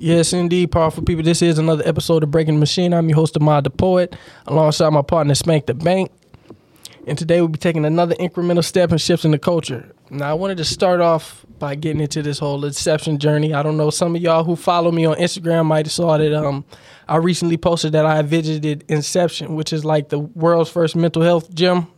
Yes, indeed, powerful people. This is another episode of Breaking the Machine. I'm your host, Ahmad the Poet, alongside my partner, Spank the Bank. And today we'll be taking another incremental step in shifting the culture. Now, I wanted to start off by getting into this whole Inception journey. I don't know, some of y'all who follow me on Instagram might have saw that um, I recently posted that I visited Inception, which is like the world's first mental health gym.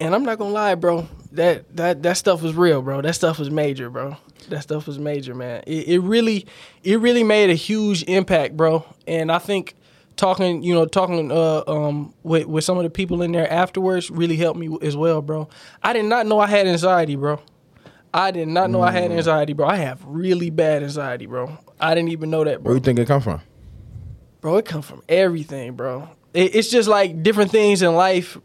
And I'm not gonna lie, bro. That that that stuff was real, bro. That stuff was major, bro. That stuff was major, man. It, it really, it really made a huge impact, bro. And I think talking, you know, talking uh, um, with with some of the people in there afterwards really helped me as well, bro. I did not know I had anxiety, bro. I did not know I had anxiety, bro. I have really bad anxiety, bro. I didn't even know that, bro. Where you think it come from? Bro, it come from everything, bro. It, it's just like different things in life.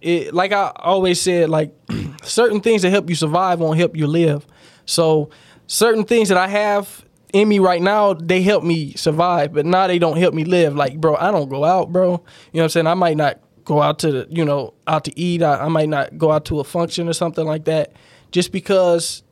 It like I always said, like certain things that help you survive won't help you live. So certain things that I have in me right now, they help me survive, but now they don't help me live. Like, bro, I don't go out, bro. You know what I'm saying? I might not go out to the, you know, out to eat. I, I might not go out to a function or something like that, just because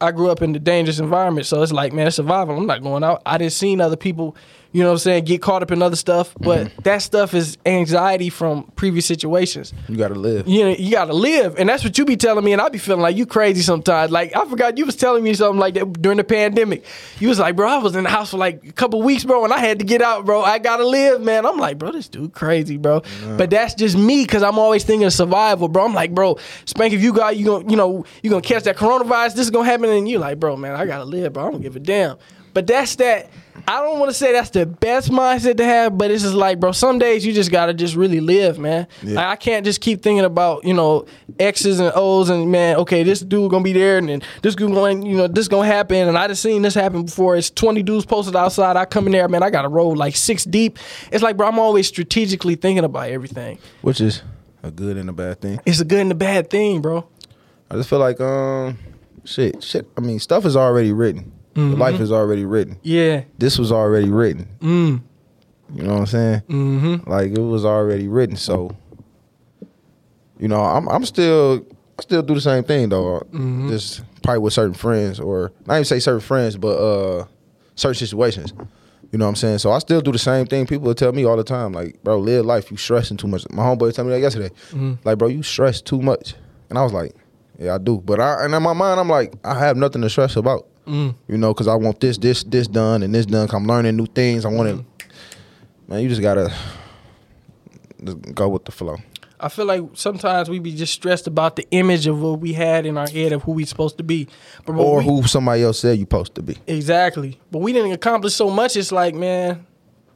I grew up in the dangerous environment. So it's like, man, survival. I'm not going out. I didn't seen other people, you know what I'm saying, get caught up in other stuff. But mm-hmm. that stuff is anxiety from previous situations. You gotta live. You know, you gotta live. And that's what you be telling me, and I be feeling like you crazy sometimes. Like I forgot you was telling me something like that during the pandemic. You was like, bro, I was in the house for like a couple weeks, bro, and I had to get out, bro. I gotta live, man. I'm like, bro, this dude crazy, bro. But that's just me because I'm always thinking of survival, bro. I'm like, bro, Spank, if you got you gonna, you know, you gonna catch that coronavirus, this is gonna happen, and you like, bro, man, I gotta live, bro. I don't give a damn. But that's that. I don't want to say that's the best mindset to have, but it's just like, bro, some days you just gotta just really live, man. Yeah. Like, I can't just keep thinking about, you know, X's and O's and man, okay, this dude gonna be there and then this dude going, you know, this gonna happen and I just seen this happen before. It's 20 dudes posted outside. I come in there, man, I gotta roll like six deep. It's like, bro, I'm always strategically thinking about everything. Which is a good and a bad thing. It's a good and a bad thing, bro. I just feel like um shit, shit. I mean, stuff is already written. Mm-hmm. Life is already written. Yeah. This was already written. Mm. You know what I'm saying? Mm-hmm. Like it was already written. So, you know, I'm I'm still I still do the same thing though. Mm-hmm. Just probably with certain friends or not even say certain friends, but uh certain situations. You know what I'm saying? So I still do the same thing. People tell me all the time, like, bro, live life. You stressing too much. My homeboy told me that yesterday. Mm-hmm. Like, bro, you stress too much. And I was like, yeah, I do. But I and in my mind, I'm like, I have nothing to stress about. Mm. You know, because I want this, this, this done, and this done. 'cause I'm learning new things. I want to. Mm-hmm. Man, you just gotta just go with the flow. I feel like sometimes we be just stressed about the image of what we had in our head of who we supposed to be. But Or we- who somebody else said you supposed to be. Exactly. But we didn't accomplish so much. It's like, man,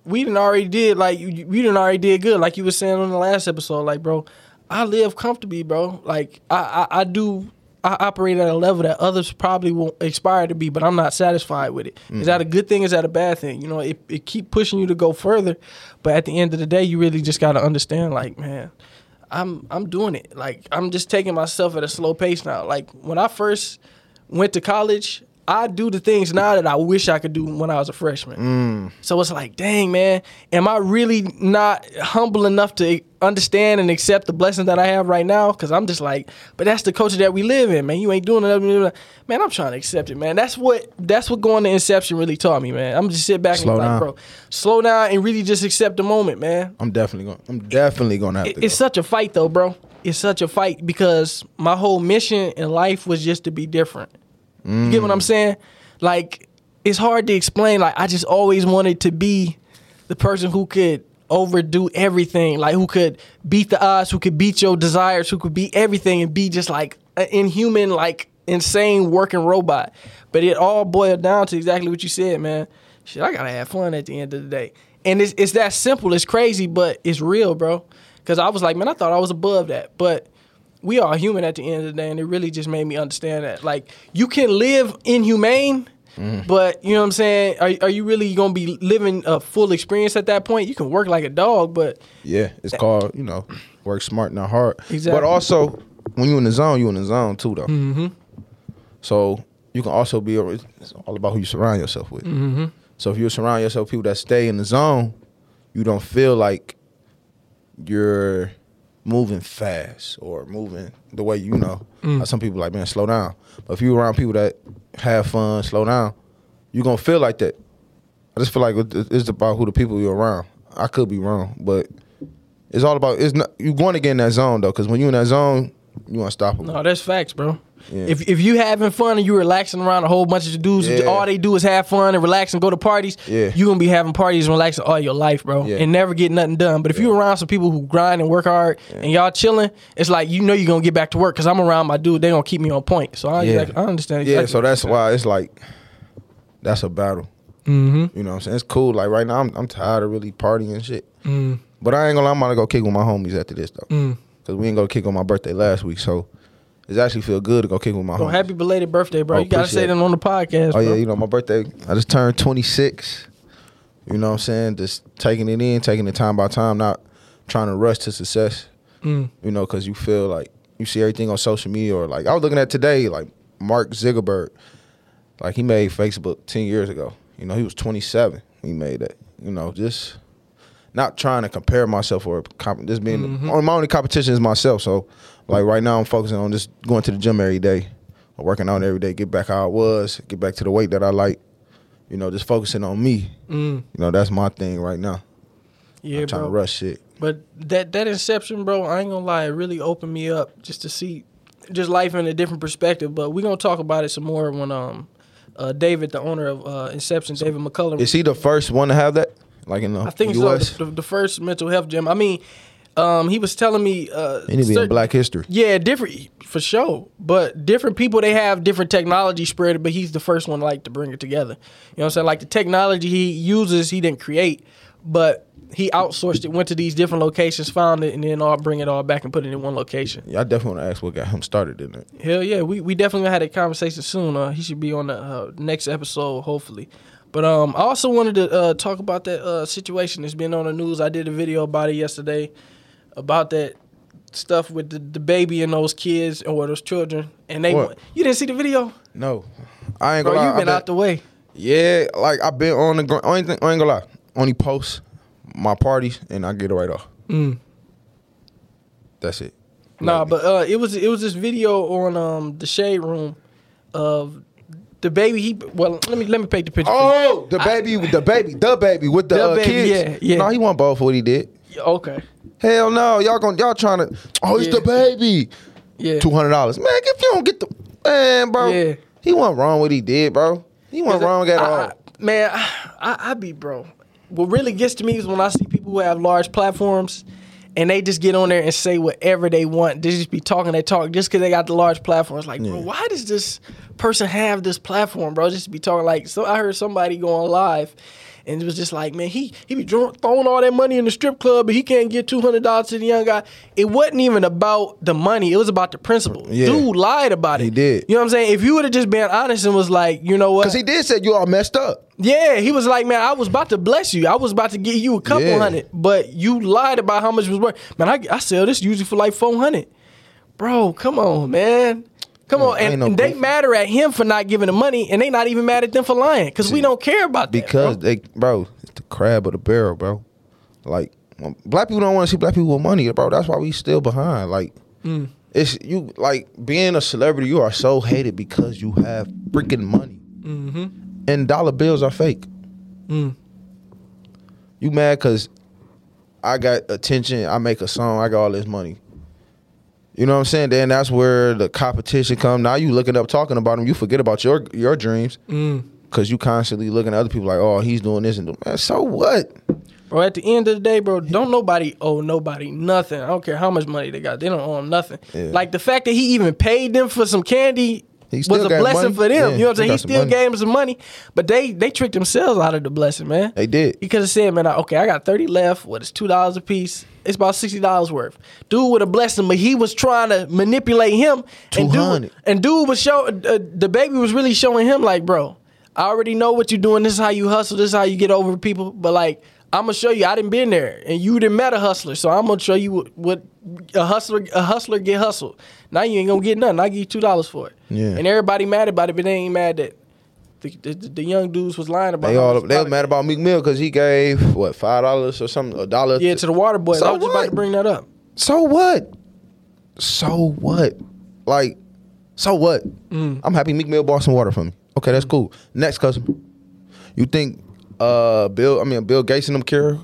we didn't already did like you- we didn't already did good. Like you were saying on the last episode, like, bro, I live comfortably, bro. Like I I, I do I operate at a level that others probably won't aspire to be, but I'm not satisfied with it. Is mm-hmm. that a good thing? Is that a bad thing? You know, it, it keep pushing you to go further, but at the end of the day, you really just gotta understand, like, man, I'm I'm doing it. Like I'm just taking myself at a slow pace now. Like when I first went to college, I do the things now that I wish I could do when I was a freshman. Mm. So it's like, dang man, am I really not humble enough to understand and accept the blessings that I have right now? Because I'm just like, but that's the culture that we live in, man. You ain't doing it, man. I'm trying to accept it, man. That's what that's what going to Inception really taught me, man. I'm just sit back Slow and be like, bro, slow down and really just accept the moment, man. I'm definitely going. I'm definitely gonna have It- to. it's such a fight though, bro. It's such a fight because my whole mission in life was just to be different. You get what I'm mm. saying? Like it's hard to explain. Like I just always wanted to be the person who could overdo everything, like who could beat the odds, who could beat your desires, who could beat everything and be just like an inhuman, like insane working robot. But it all boiled down to exactly what you said, man. Shit, I gotta have fun at the end of the day. And it's it's that simple. It's crazy, but it's real, bro. Cause I was like, man, I thought I was above that. But we are human at the end of the day, and it really just made me understand that. Like, you can live inhumane, but you know what I'm saying? Are, are you really gonna be living a full experience at that point? You can work like a dog, but yeah, it's called you know work smart not hard. Exactly. But also when you're in the zone, you in the zone too though. Mm-hmm. So you can also be. It's all about who you surround yourself with. Mm-hmm. So if you surround yourself with people that stay in the zone, you don't feel like you're moving fast or moving the way you know. Mm. Some people like, man, slow down. But if you around people that have fun, slow down, you're gonna feel like that. I just feel like it's about who the people you're around. I could be wrong, but it's all about it's not you want to get in that zone though, because when you're in that zone, you want to unstoppable. No, that's facts, bro. Yeah. If if you having fun and you relaxing around a whole bunch of dudes, Yeah. all they do is have fun and relax and go to parties, Yeah. you gonna be having parties and relaxing all your life, bro, Yeah. and never get nothing done. But if you around some people who grind and work hard and y'all chilling, it's like you know you're gonna get back to work because I'm around my dude. They gonna keep me on point. So I, Yeah. I understand. Yeah, so that's why it's like that's a battle. Mm-hmm. You know what I'm saying? It's cool. Like right now, I'm I'm tired of really partying and shit. Mm. But I ain't gonna. lie, I'm gonna go kick with my homies after this though, Mm. because we ain't gonna kick on my birthday last week. So it actually feel good to go kick with my Bro, homies. happy belated birthday, bro. Oh, you gotta say that on the podcast, Oh bro. yeah, you know my birthday. I just turned 26. You know what I'm saying? Just taking it in, taking it time by time, not trying to rush to success. Mm. You know, because you feel like you see everything on social media or like I was looking at today, like Mark Zuckerberg, like he made Facebook 10 years ago. You know, he was 27. He made that. You know, just not trying to compare myself or comp- just being Mm-hmm. my only competition is myself. So like right now, I'm focusing on just going to the gym every day, or working out every day, get back how I was, get back to the weight that I like. You know, just focusing on me. Mm. You know, that's my thing right now. Yeah, I'm trying bro. to rush shit. But that that inception, bro, I ain't gonna lie, it really opened me up just to see just life in a different perspective. But we're gonna talk about it some more when um uh David, the owner of uh Inception, David McCullum. Is he the first one to have that? Like in the I think U.S. so. The, the first mental health gym. I mean, um, he was telling me uh, He need be in certain- Black History. Yeah, different for sure. But different people they have different technology spread, but he's the first one like to bring it together. You know what I'm saying? Like the technology he uses, he didn't create, but he outsourced it, went to these different locations, found it, and then all bring it all back and put it in one location. Yeah, I definitely want to ask what got him started in it. Hell yeah, we, we definitely gonna have that conversation soon. Uh, he should be on the uh, next episode, hopefully. But um, I also wanted to uh, talk about that uh, situation that's been on the news. I did a video about it yesterday about that stuff with the, the baby and those kids or those children. And they What? you didn't see the video, No, I ain't bro. gonna lie. You've I been been- out the way. Yeah, like I've been on the gr- only thing. I ain't gonna lie. Only post my parties and I get it right off. Mm. That's it. Nah, Like, but uh, it was it was this video on um the shade room of the baby. He well, let me let me paint the picture. for you. Oh, the baby, the baby, the baby with the, The uh, baby, kids. yeah, yeah. No, he wasn't both for what he did. Okay, Hell no, y'all going y'all trying to. Oh, it's Yeah. the baby. yeah. Two hundred dollars, man. If you don't get the man, bro, Yeah. he wasn't wrong what he did, bro. He wasn't wrong at I- all. I- man, I, I, I be bro. What really gets to me is when I see people who have large platforms and they just get on there and say whatever they want. They just be talking they talk just because they got the large platforms. Like, bro, why does this person have this platform, bro? Just be talking like. So I heard somebody going live. And it was just like, man, he he be throwing all that money in the strip club, but he can't get two hundred dollars to the young guy. It wasn't even about the money; it was about the principle. Yeah. Dude lied about it. He did. You know what I'm saying? If you would have just been honest and was like, you know what? Cause he did say you all messed up. Yeah, he was like, man, I was about to bless you. I was about to give you a couple Yeah. hundred, but you lied about how much it was worth. Man, I, I sell this usually for like four hundred. Bro, come on, man. Come on. And, no and they matter at him for not giving the money, and they not even mad at them for lying because we don't care about that. Because bro. they, bro, it's the crab of the barrel, bro. Like black people don't want to see black people with money, bro. That's why we still behind. Like Mm. it's you, like being a celebrity. You are so hated because you have freaking money, Mm-hmm. and dollar bills are fake. Mm. You mad because I got attention. I make a song. I got all this money. You know what I'm saying? Then that's where the competition come. Now you looking up, talking about them. You forget about your your dreams Mm. because you constantly looking at other people like, oh, he's doing this and doing man. So what? Bro, at the end of the day, bro, don't nobody owe nobody nothing. I don't care how much money they got. They don't owe them nothing. Yeah. Like the fact that he even paid them for some candy was a blessing money. for them. Yeah, you know what I'm saying? he He got some still money. gave them some money, but they they tricked themselves out of the blessing, man. They did. He could have said, man, I- okay, I got 30 left. What is $2 a piece? It's about $60 worth. Dude would have blessed him, but he was trying to manipulate him. And 200. dude, and dude was show uh, the baby was really showing him like, bro, I already know what you're doing. This is how you hustle. This is how you get over people. But like, I'm gonna show you. I didn't been there, and you didn't met a hustler. So I'm gonna show you what, what a hustler a hustler get hustled. Now you ain't gonna get nothing. I give you two dollars for it. Yeah. And everybody mad about it, but they ain't mad that the, the, the young dudes was lying about. They all they was mad about Meek Mill because he gave what five dollars or something a dollar. Yeah, to the water boy. So I was just about to bring that up. So what? So what? Like, so what? Mm. I'm happy Meek Mill bought some water for me. Okay, that's cool. Next customer. You think uh Bill I mean Bill Gates and them care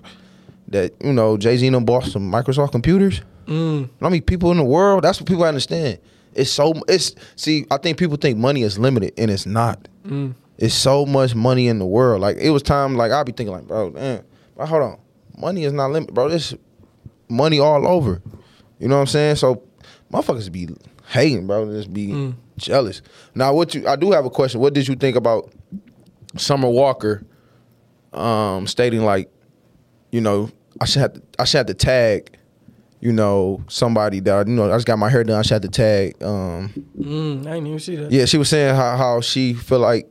that, you know, Jay Z and them bought some Microsoft computers. Mm. I mean people in the world, that's what people understand. It's so it's see, I think people think money is limited and it's not. Mm. It's so much money in the world. Like it was time like I'll be thinking like, bro, damn, but hold on. Money is not limited, bro. This money all over. You know what I'm saying? So motherfuckers be hating, bro. Just be Mm. jealous. Now what you I do have a question. What did you think about Summer Walker um stating like, you know, I should have to I should have to tag, you know, somebody that you know, I just got my hair done, I should have to tag um Mm, I didn't even see that. yeah, she was saying how, how she feel like,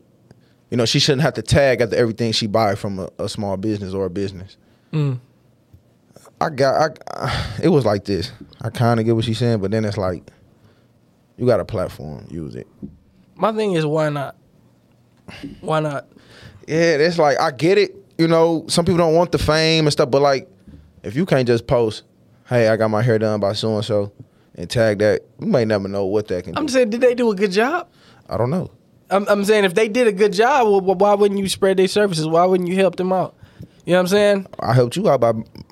you know, she shouldn't have to tag after everything she buy from a, a small business or a business. Mm. I got, I, it was like this. I kind of get what she's saying, but then it's like, you got a platform, use it. My thing is, why not? Why not? Yeah, it's like I get it. You know, some people don't want the fame and stuff, but like, if you can't just post, "Hey, I got my hair done by so and so," and tag that, you may never know what that can I'm do. saying, did they do a good job? I don't know. I'm, I'm saying, if they did a good job, well, why wouldn't you spread their services? Why wouldn't you help them out? You know what I'm saying? I helped you out by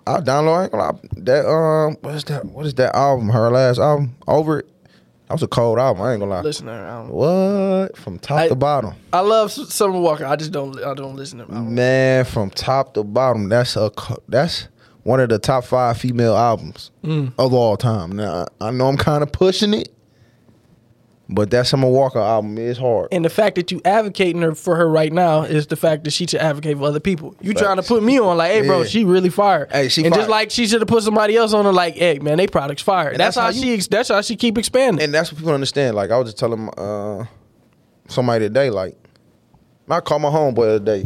I download I ain't that um what is that what is that album her last album over it that was a cold album I ain't gonna lie Listener, I don't. what from top I- to bottom I love Summer Walker. I just don't. I don't listen to him. man from top to bottom that's a that's one of the top five female albums Mm. of all time now I know I'm kind of pushing it but that Summer Walker album is hard And the fact that you advocating her for her right now is the fact that she should advocate for other people. You trying to put me on like, hey, bro, Yeah. she really fired. Hey, she and just like she should have put somebody else on her, like, hey, man, they products fired. That's, that's how, how she. That's how she keep expanding. and that's what people understand. Like I was just telling uh, somebody today, like I called my homeboy the other day,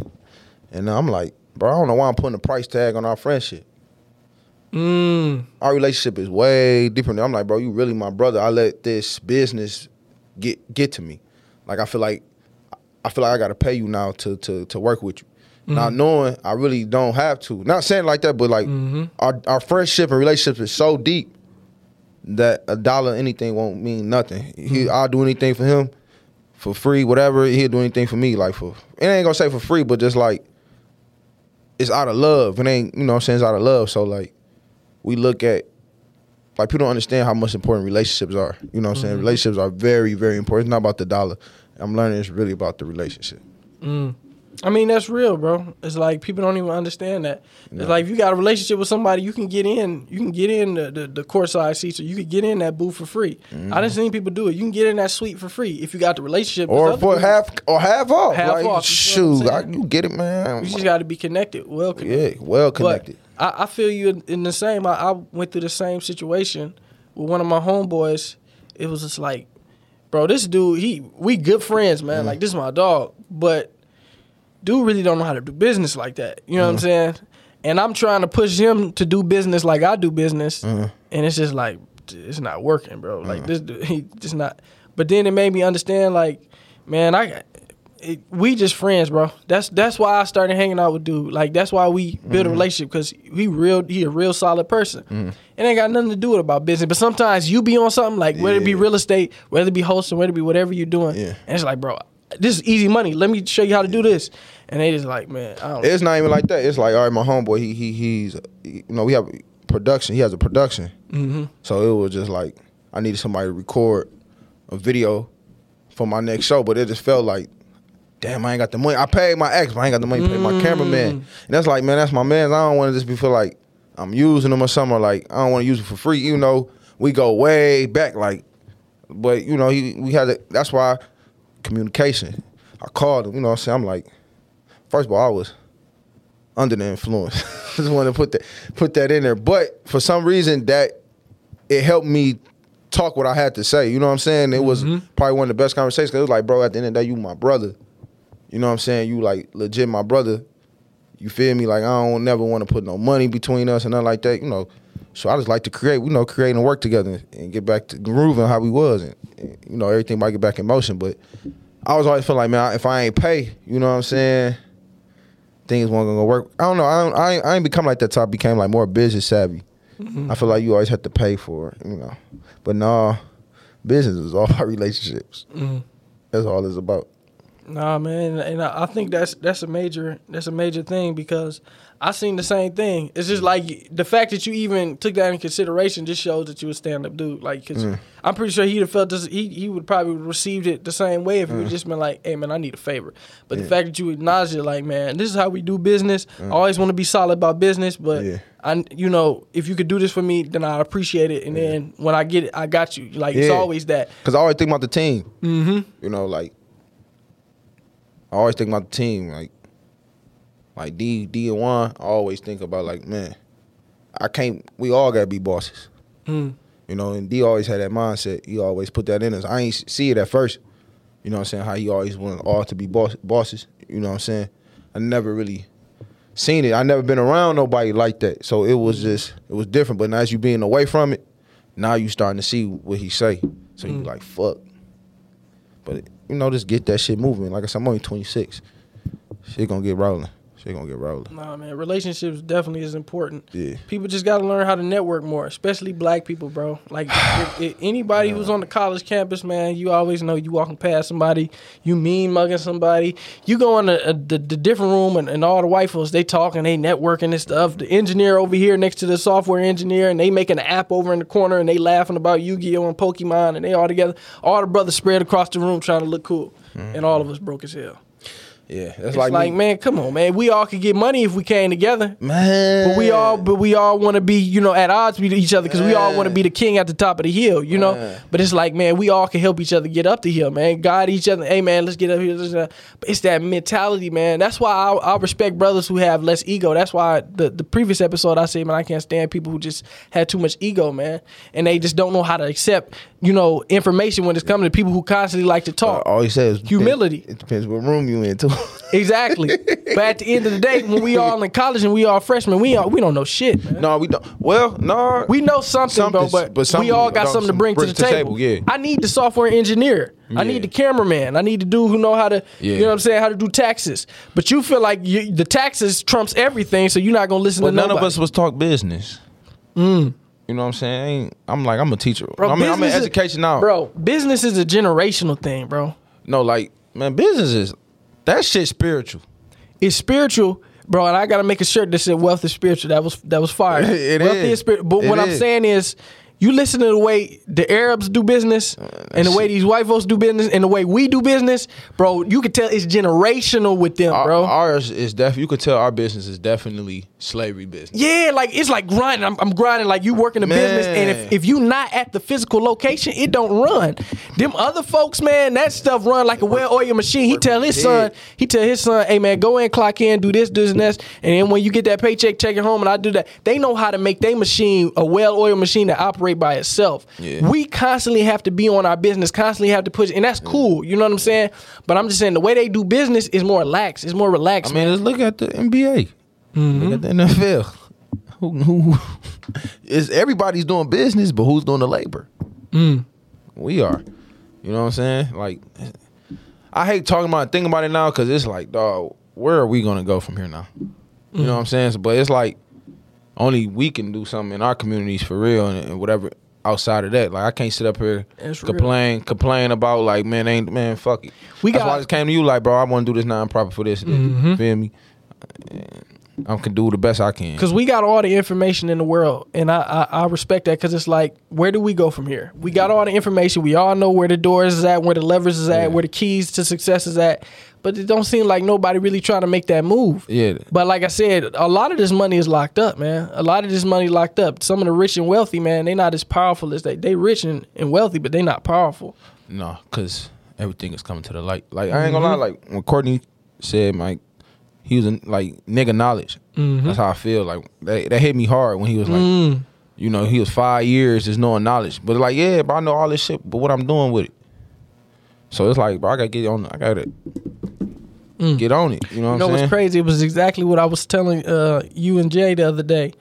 and I'm like, bro, I don't know why I'm putting a price tag on our friendship. mm, Our relationship is way different. I'm like, bro, you really my brother. I let this business get get to me. Like I feel like I feel like I gotta pay you now to to to work with you. Not mm-hmm. knowing I really don't have to. Not saying like that, but like mm-hmm. our our friendship and relationship is so deep that a dollar anything won't mean nothing. He mm-hmm. I'll do anything for him for free, whatever. He'll do anything for me, like for it ain't gonna say for free, but just like it's out of love. It ain't you know what I'm saying it's out of love. So like we look at like people don't understand how much important relationships are. You know what I'm saying? Relationships are very, very important. It's not about the dollar. I'm learning it's really about the relationship. mm. I mean, that's real, bro. It's like people don't even understand that. It's like if you got a relationship with somebody, you can get in. You can get in the the, the courtside seats, or you can get in that booth for free. I done seen people do it. You can get in that suite for free if you got the relationship. Or for half or half off. Half like, off, you shoot, I, you get it, man. You just got to be connected, well connected. yeah, well connected. But I, I feel you in, in the same. I, I went through the same situation with one of my homeboys. It was just like, bro, this dude, he we good friends, man. Mm-hmm. Like this is my dog, but dude really don't know how to do business like that. You know what I'm mm-hmm. saying? And I'm trying to push him to do business like I do business, mm-hmm. and it's just like it's not working, bro. Like this, dude, he just not. But then it made me understand, like, man, I. It, we just friends, bro. That's that's why I started hanging out with dude. Like that's why we built a relationship because he real he a real solid person. It ain't got nothing to do with about business. But sometimes you be on something like whether it be real estate, whether it be hosting, whether it be whatever you're doing, Yeah. and it's like, bro, this is easy money. Let me show you how to do this. And they just like, man, I don't. It's not even like that. It's like, all right, my homeboy, he he he's you know, we have production. He has a production. hmm So it was just like I needed somebody to record a video for my next show, but it just felt like, damn, I ain't got the money. I paid my ex, but I ain't got the money to pay my cameraman. Mm. And that's like, man, that's my man. I don't want to just be feel like I'm using him or something. Or like I don't want to use it for free. You know, we go way back. Like, but you know, he, we had. A, that's why communication. I called him. You know, what I'm saying I'm like, first of all, I was under the influence. just wanted to put that put that in there. But for some reason that it helped me talk what I had to say. You know what I'm saying? It was mm-hmm. probably one of the best conversations. 'cause it was like, bro, at the end of the day, you my brother. You know what I'm saying? You like legit my brother. You feel me? Like I don't never want to put no money between us and nothing like that. You know. So I just like to create, you know, create and work together and get back to grooving how we was, and, and, you know everything might get back in motion. But I was always feel like, man, if I ain't pay, you know what I'm saying? Things weren't gonna work. I don't know. I don't, I, ain't, I ain't become like that. Top became like more business savvy. I feel like you always have to pay for it, you know. But no, business is all about relationships. Mhm. That's all it's about. Nah, man, and I, I think that's that's a major that's a major thing because I seen the same thing. It's just like the fact that you even took that in consideration just shows that you a stand up dude. Like, cause mm. I'm pretty sure he'd have felt this. He he would probably received it the same way if he mm. would just been like, "Hey, man, I need a favor." But the fact that you acknowledge it, like, man, this is how we do business. I always want to be solid about business, but Yeah. I, you know, if you could do this for me, then I appreciate it. And then when I get it, I got you. Like it's always that. Cause I always think about the team. Mm-hmm. You know, like I always think about the team. Like, like D D and one. I always think about like, man, I can't. We all gotta be bosses. Mm. You know, and D always had that mindset. He always put that in us. I ain't see it at first. You know what I'm saying? How he always wanted all to be boss, bosses. You know what I'm saying? I never really seen it. I never been around nobody like that. So it was just it was different. But now as you being away from it, now you starting to see what he say. So you like, fuck. But you know, just get that shit moving. Like I said, I'm only 26. Shit gonna get rolling. Shit gonna get rolling. Nah, man, relationships definitely is important. Yeah. People just got to learn how to network more, especially black people, bro. Like if, if anybody who's on the college campus, man, you always know you walking past somebody, you mean mugging somebody. You go in the, uh, the, the different room and, and all the white folks, they talking, they networking and stuff. The engineer over here next to the software engineer, and they making an app over in the corner, and they laughing about Yu-Gi-Oh and Pokemon, and they all together. All the brothers spread across the room trying to look cool, and all of us broke as hell. Yeah. That's It's like, like, me. man, come on, man. We all could get money if we came together. man. But we all, but we all want to be, you know, at odds with each other because we all want to be the king at the top of the hill, you know. But it's like, man, we all can help each other get up the hill, man. Guide each other. Hey, man, let's get up here. But it's that mentality, man. That's why I, I respect brothers who have less ego. That's why the the previous episode I said, man, I can't stand people who just had too much ego, man, and they just don't know how to accept, you know, information when it's coming to people who constantly like to talk. all he says is Humility. It depends what room you in too. Exactly. but at the end of the day, when we all in college and we all freshmen, we all, we don't know shit, man. no, we don't. Well, no. We know something, bro, Something, but, but we all got don't- something to bring to the to table. table, yeah. I need the software engineer. I need the cameraman. I need the dude who know how to, you know what I'm saying, how to do taxes. But you feel like you, the taxes trumps everything, so you're not gonna listen But to none nobody. of us was talk business. Mm. You know what I'm saying? I'm like I'm a teacher. Bro, I mean, I'm in education now. Bro, business is a generational thing, bro. No, like man, business is that shit spiritual. It's spiritual, bro, and I gotta make a shirt that said "Wealth is spiritual." That was that was fire. It Wealth is. spiritual. But It what I'm is. saying is, you listen to the way the Arabs do business, and the way Uh, these white folks do business, and the way we do business, bro. You can tell it's generational with them, Our- bro. ours is definitely. You could tell our business is definitely slavery business. yeah, like it's like grinding. I'm, I'm grinding like you work in the business, and if, if you not at the physical location, it don't run. Them other folks, man, that stuff run like a well-oiled machine. He tell his son, he tell his son, hey man, go in, clock in, do this, this, and this, and then when you get that paycheck, check it home, and I do that. They know how to make their machine a well-oiled machine to operate by itself. Yeah. We constantly have to be on our business, constantly have to push, and that's cool. You know what I'm saying? But I'm just saying the way they do business is more lax. It's more relaxed. I mean, let's look at the NBA. Mm-hmm. Look at the NFL. Who, who is everybody's doing business, but who's doing the labor? Mm. We are. You know what I'm saying? Like, I hate talking about thinking about it now because it's like, dog, where are we gonna go from here now? You know mm. what I'm saying? So, but it's like only we can do something in our communities for real and, and whatever outside of that. Like I can't sit up here It's real. complain complain about like man ain't man fuck it. We That's got- why I just came to you like bro I want to do this nonprofit for this. Mm-hmm. Feel me? I can do the best I can. Because we got all the information in the world, and I I, I respect that because it's like, where do we go from here? We got all the information. We all know where the doors is at, where the levers is at, Yeah. where the keys to success is at. But it don't seem like nobody really trying to make that move. Yeah. But like I said, a lot of this money is locked up, man. A lot of this money locked up. Some of the rich and wealthy, man, they not as powerful as they. They rich and, and wealthy, but they not powerful. No, because everything is coming to the light. Like I ain't gonna Mm-hmm. lie. Like when Courtney said, like he was in, like nigga knowledge. Mm-hmm. That's how I feel. Like that, that hit me hard when he was like, Mm. you know, he was five years just knowing knowledge. But like, yeah, but I know all this shit. But what I'm doing with it. So it's like, bro, I gotta get on. I gotta get on it. You know what Mm. You know I'm saying? what's crazy? It was exactly what I was telling uh, you and Jay the other day.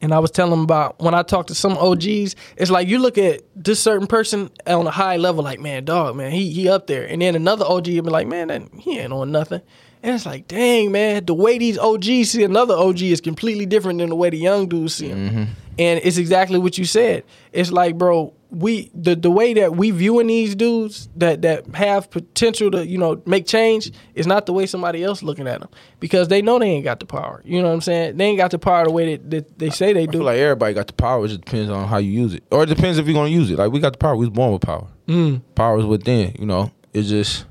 And I was telling him about when I talk to some OGs, it's like you look at this certain person on a high level, like, man, dog, man, he he up there. And then another OG will be like, man, that, he ain't on nothing. And it's like, dang, man, the way these OGs see another OG is completely different than the way the young dudes see him. Mm-hmm. And it's exactly what you said. It's like, bro, we the the way that we viewing these dudes that that have potential to you know make change is not the way somebody else looking at them because they know they ain't got the power. You know what I'm saying? They ain't got the power the way that, that they say they I do. feel like everybody got the power. It just depends on how you use it, or it depends if you're gonna use it. Like we got the power. We was born with power. Mm. Power is within. You know, it's just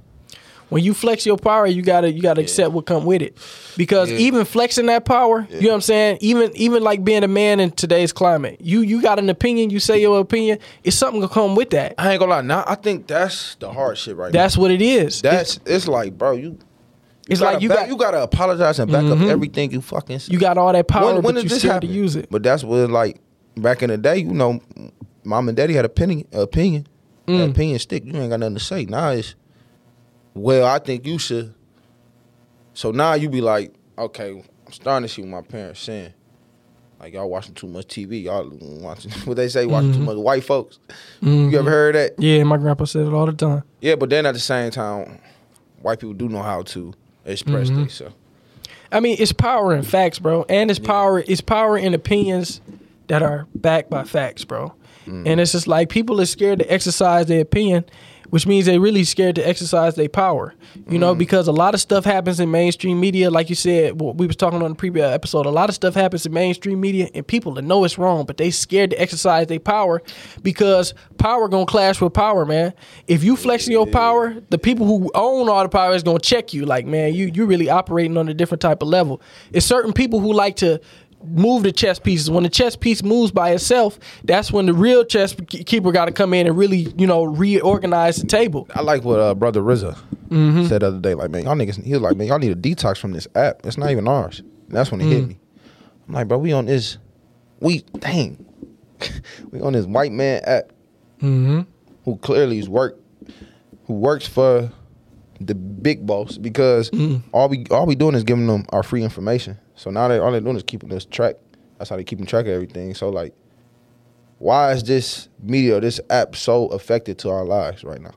when you flex your power, you gotta you gotta accept what come with it. Because Yeah. even flexing that power, you know what I'm saying. Even even like being a man in today's climate, you you got an opinion, you say your opinion, it's something gonna come with that. I ain't gonna lie. Now I think that's the hard shit right now. That's what it is. That's it's like, bro, you. It's gotta like you back- got you gotta apologize and back Mhm. up everything you fucking. Say. you got all that power, when, when but did you this scared happen? to use it. But that's what like back in the day, you know, mom and daddy had opinion, opinion, Mm. Opinion stick. You ain't got nothing to say. Now it's, well, I think you should. So now you be like, okay, I'm starting to see what my parents saying. Like y'all watching too much TV. Y'all watching what they say, watching too Mhm. much white folks. Mhm. You ever heard that? Yeah, my grandpa said it all the time. Yeah, but then at the same time, white people do know how to express Mhm. themselves. I mean, it's power in facts, bro, and it's power. It's power in opinions that are backed by facts, bro. Mm. And it's just like people are scared to exercise their opinion, which means they really scared to exercise their power. You Mm. know, because a lot of stuff happens in mainstream media, like you said. What we was talking on the previous episode. A lot of stuff happens in mainstream media, and people that know it's wrong, but they scared to exercise their power because power gonna clash with power, man. If you flexing your power, the people who own all the power is gonna check you. Like, man, you you really operating on a different type of level. It's certain people who like to move the chess pieces. When the chess piece moves by itself, that's when the real chess keeper got to come in and really, you know, reorganize the table. I like what uh, brother RZA Mm-hmm. said the other day. Like, man, y'all niggas. He was like, man, y'all need a detox from this app. It's not even ours. And that's when it Mm. hit me. I'm like, bro, we on this. We dang, we on this white man app Mm-hmm. who clearly is work, who works for the big boss because Mm. all we all we doing is giving them our free information. So now they all they're doing is keeping us track. That's how they keeping track of everything. So like, why is this media, this app, so affected to our lives right now?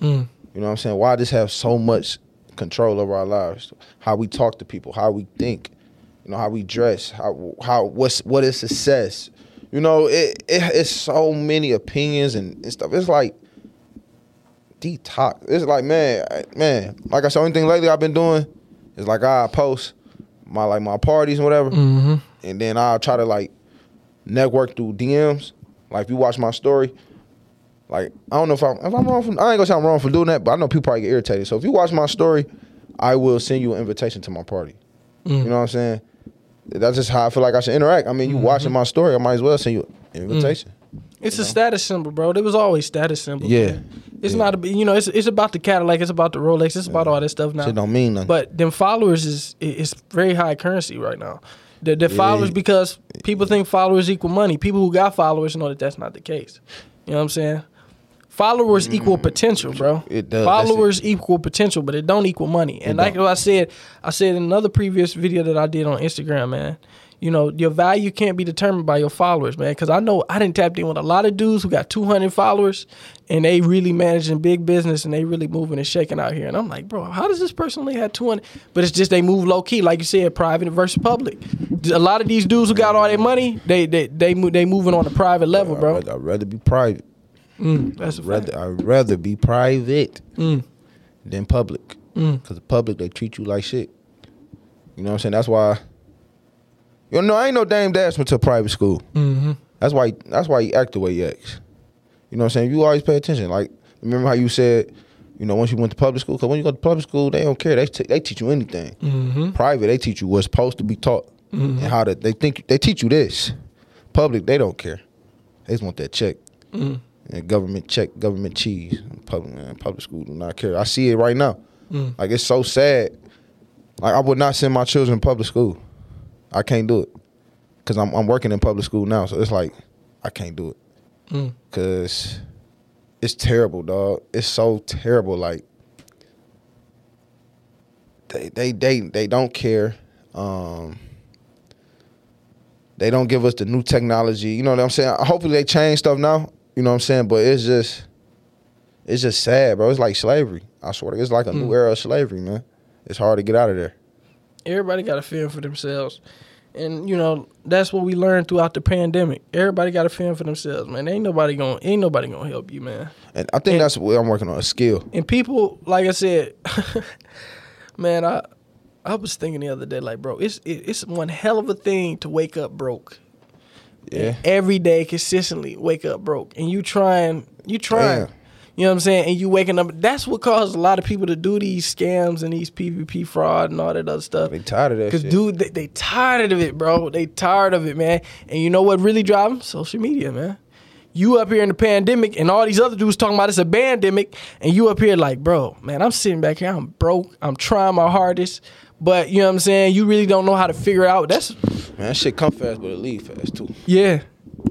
Mm. You know what I'm saying? Why does have so much control over our lives? How we talk to people, how we think, you know, how we dress, how how what's what is success. You know, it, it it's so many opinions and, and stuff. It's like detox. It's like man, man. Like I said, only thing lately I've been doing is like I post my like my parties and whatever, Mm-hmm. and then I'll try to like network through DMs. Like if you watch my story, like I don't know if I'm if I'm wrong for I ain't gonna say I'm wrong for doing that, but I know people probably get irritated. So if you watch my story, I will send you an invitation to my party. Mm. You know what I'm saying? That's just how I feel like I should interact. I mean, you watching my story, I might as well send you an invitation. It's a status symbol, bro. It was always status symbol. Yeah. man. It's Yeah. not a, you know, it's it's about the Cadillac, it's about the Rolex, it's about all that stuff now. Shit don't mean nothing. But them followers is it's very high currency right now. The, the followers because people think followers equal money. People who got followers know that that's not the case. You know what I'm saying? Followers equal potential, bro. Mm. It does. Followers equal potential, but it don't equal money. And It like. I said, I said in another previous video that I did on Instagram, man. You know, your value can't be determined by your followers, man. Because I know I didn't tap in with a lot of dudes who got 200 followers, and they really managing big business and they really moving and shaking out here. And I'm like, bro, how does this person only have 200? But it's just they move low key, like you said, private versus public. A lot of these dudes who got all their money, they they they move they moving on a private level, bro. I'd rather be private. Mm, that's a I'd fact. rather I'd rather be private Mm, than public. mm. Cause the public they treat you like shit. You know what I'm saying? That's why. You know, I ain't no Dame Dash went to private school. Mm-hmm. That's why. That's why he act the way he acts. You know what I'm saying? You always pay attention. Like remember how you said, you know, once you went to public school, because when you go to public school, they don't care. They t- they teach you anything. Mm-hmm. Private, they teach you what's supposed to be taught Mhm. and how to. They think they teach you this. Public, they don't care. They just want that check. Mm. And government check, government cheese. Public man, public school do not care. I see it right now. Mm. Like it's so sad. Like I would not send my children to public school. I can't do it because I'm I'm working in public school now. So it's like I can't do it Mm. because it's terrible, dog. It's so terrible. Like they they they they don't care. Um, they don't give us the new technology. You know what I'm saying? Hopefully they change stuff now. You know what I'm saying? But it's just it's just sad, bro. It's like slavery. I swear, to- it's like a new Mm. era of slavery, man. It's hard to get out of there. Everybody got a feeling for themselves. And you know that's what we learned throughout the pandemic. Everybody got to fend for themselves, man. Ain't nobody going ain't nobody gonna help you, man. And I think And- that's what I'm working on a skill. And people, like I said, man, I I was thinking the other day, like, bro, it's it, it's one hell of a thing to wake up broke. Yeah. Every day, consistently wake up broke, and you trying, you trying. Damn. You know what I'm saying? And you waking up. That's what caused a lot of people to do these scams and these PPP fraud and all that other stuff. They tired of that shit. Cause shit. dude, they, they tired of it, bro. They tired of it, man. And you know what really drive them? Social media, man. You up here in the pandemic, and all these other dudes talking about it's a pandemic, and you up here like, bro, man, I'm sitting back here, I'm broke, I'm trying my hardest, but you know what I'm saying? You really don't know how to figure out. That's Man, that shit come fast, but it leave fast too. yeah,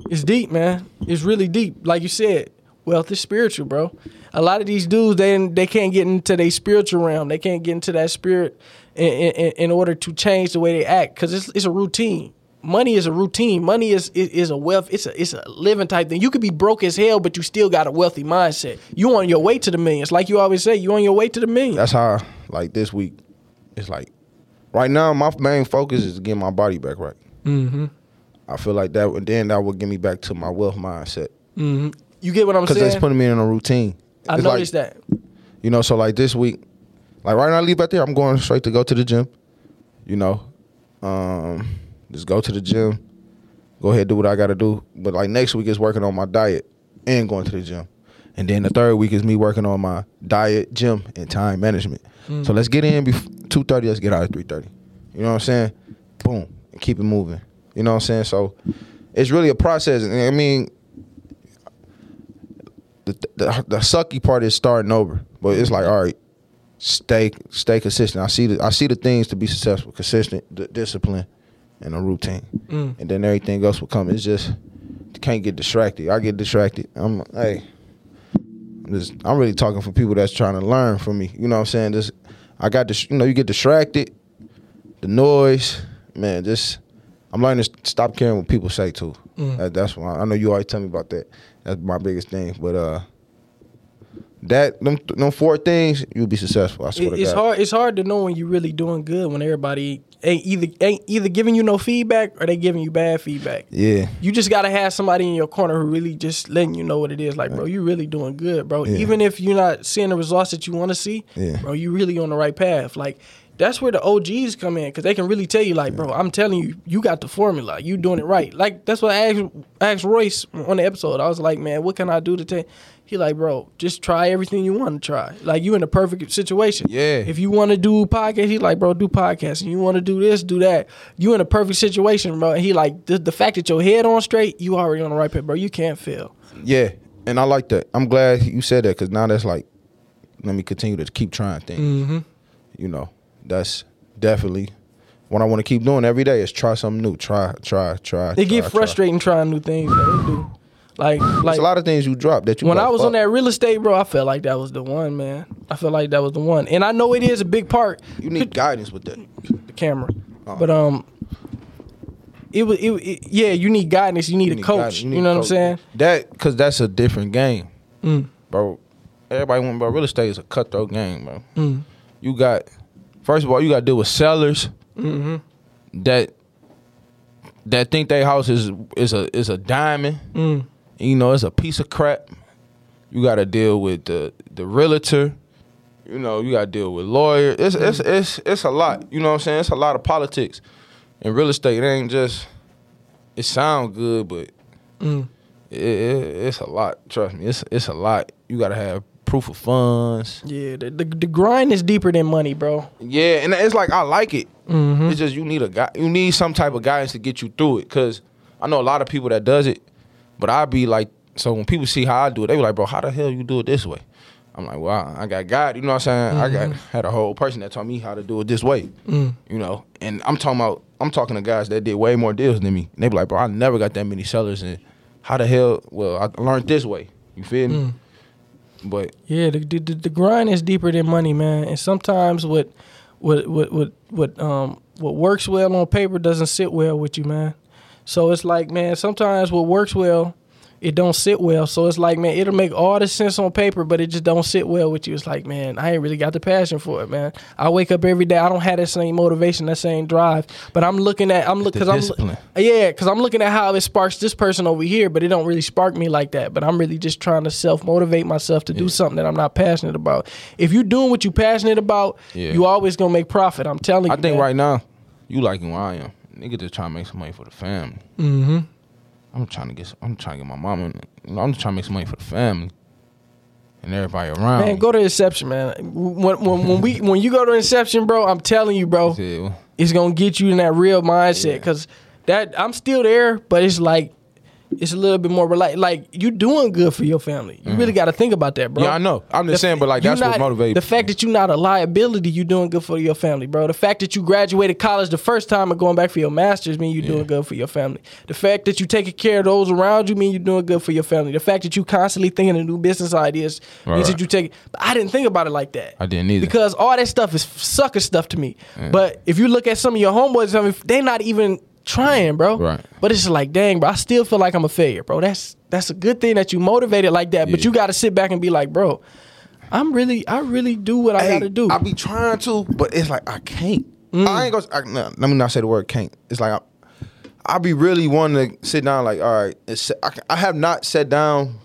it's deep, man. It's really deep. Like you said, wealth is spiritual, bro. A lot of these dudes, they they can't get into their spiritual realm. They can't get into that spirit in, in, in order to change the way they act because it's it's a routine. Money is a routine. Money is, is is a wealth. It's a it's a living type thing. You could be broke as hell, but you still got a wealthy mindset. You on your way to the millions, like you always say. You on your way to the millions. That's how like this week. It's like right now my main focus is getting my body back right. Mm-hmm. I feel like that would then that would get me back to my wealth mindset Mm-hmm. You get what I'm saying? because it's putting me in a routine. I It's noticed like, that. You know, so like this week, like right now I leave out there, I'm going straight to go to the gym. You know, um, just go to the gym, go ahead do what I got to do. But like next week is working on my diet and going to the gym, and then the third week is me working on my diet, gym, and time management. Mm. So let's get in before two thirty. Let's get out at three thirty. You know what I'm saying? Boom, and keep it moving. You know what I'm saying? So it's really a process. I mean, the, the the sucky part is starting over, but it's like all right, stay stay consistent. I see the I see the things to be successful: consistent, d- discipline, and a routine, Mm. and then everything else will come. It's just you can't get distracted. I get distracted. I'm hey, I'm just I'm really talking for people that's trying to learn from me. You know what I'm saying? Just I got this. You know, you get distracted, the noise, man. Just I'm learning to stop caring what people say too. Mm. That, that's why I know you always tell me about that. That's my biggest thing. But uh, that them them four things, you'll be successful. I swear it's God. hard. It's hard to know when you're really doing good when everybody ain't either ain't either giving you no feedback or they giving you bad feedback. Yeah, You just gotta have somebody in your corner who really just letting you know what it is. Like, bro, you really doing good, bro. Yeah. Even if you're not seeing the results that you want to see, Yeah. bro, you really on the right path. Like, that's where the OGs come in because they can really tell you, like, bro, I'm telling you, you got the formula. You doing it right. Like, that's what I asked, asked Royce on the episode. I was like, man, what can I do to take? He like, bro, just try everything you want to try. Like, you in a perfect situation. Yeah. If you want to do podcast, he like, bro, do podcast. And you want to do this, do that. You in a perfect situation, bro. And he like, the, the fact that your head on straight, you already on the right path, bro. You can't fail. yeah, and I like that. I'm glad you said that because now that's like, let me continue to keep trying things. Mm-hmm. You know, that's definitely what I want to keep doing every day is try something new. Try, try, try. It get try, try. trying new things, do. Like, like There's a lot of things you drop that you. when I was fuck. on that real estate, bro, I felt like that was the one, man. I felt like that was the one, and I know it is a big part. you need guidance with that. the camera, Oh. but um, it was it, it. Yeah, you need guidance. You need You a need coach. guidance. You, need know a what I'm saying? That because that's a different game, Mm, bro. Everybody want, bro. Real estate is a cutthroat game, bro. mm, You got first of all, you got to deal with sellers mm-hmm, that that think their house is is a is a diamond. mm, You know, it's a piece of crap. You got to deal with the the realtor. You know, you got to deal with lawyers. It's it's it's it's a lot. You know what I'm saying? It's a lot of politics in real estate. It ain't just. It sound good, but mm. it, it, it's a lot. Trust me, it's it's a lot. You got to have proof of funds. Yeah, the, the the grind is deeper than money, bro. Yeah, and it's like I like it. Mm-hmm. It's just you need a guy. You need some type of guidance to get you through it. Cause I know a lot of people that does it, but I be like, so when people see how I do it, they be like, bro, how the hell you do it this way? I'm like, well, I got God. You know what I'm saying? I got had a whole person that taught me how to do it this way. Mm. You know, and I'm talking about, I'm talking to guys that did way more deals than me. And they be like, bro, I never got that many sellers, and how the hell? Well, I learned this way. You feel me? Mm. But Yeah, the, the the grind is deeper than money, man. And sometimes what what what what um what works well on paper doesn't sit well with you, man. So it's like, man, sometimes what works well it don't sit well. So it's like, man, it'll make all the sense on paper, but it just don't sit well with you. It's like, man, I ain't really got the passion for it, man. I wake up every day, I don't have that same motivation, that same drive. But I'm looking at, I'm looking, cause I'm, yeah, cause I'm looking at how it sparks this person over here, but it don't really spark me like that. But I'm really just trying to self motivate myself to do something that I'm not passionate about. If you're doing what you're passionate about, Yeah. you always gonna make profit. I'm telling you. I think man. right now, you liking where I am. Nigga just trying to make some money for the family. Mm-hmm. I'm trying to get. I'm trying to get my. You know, I'm just trying to make some money for the family and everybody around. Man, go to Inception, man. When, when, when we when you go to Inception, bro, I'm telling you, bro, Yeah, it's gonna get you in that real mindset. Yeah. Cause that I'm still there, but it's like it's a little bit more like like you doing good for your family. You really mm. got to think about that, bro. Yeah, I know. I'm just The saying, but like that's what not- motivates. The fact that you're not a liability, you doing good for your family, bro. The fact that you graduated college the first time and going back for your masters mean you're doing good for your family. The fact that you taking care of those around you mean you're doing good for your family. The fact that you constantly thinking of new business ideas Right, means right. that you take. But I didn't think about it like that. I didn't either. because all that stuff is sucker stuff to me. But if you look at some of your homeboys, I mean, they not even trying, bro. Right. But it's like, dang, bro, I still feel like I'm a failure, bro. That's that's a good thing that you motivated like that. But you got to sit back and be like, bro, I'm really, I really do what I Hey, got to do. I be trying to, but it's like I can't. Mm. I ain't gonna. I, no, let me not say the word can't. It's like I, I be really wanting to sit down. Like, all right, it's, I, I have not sat down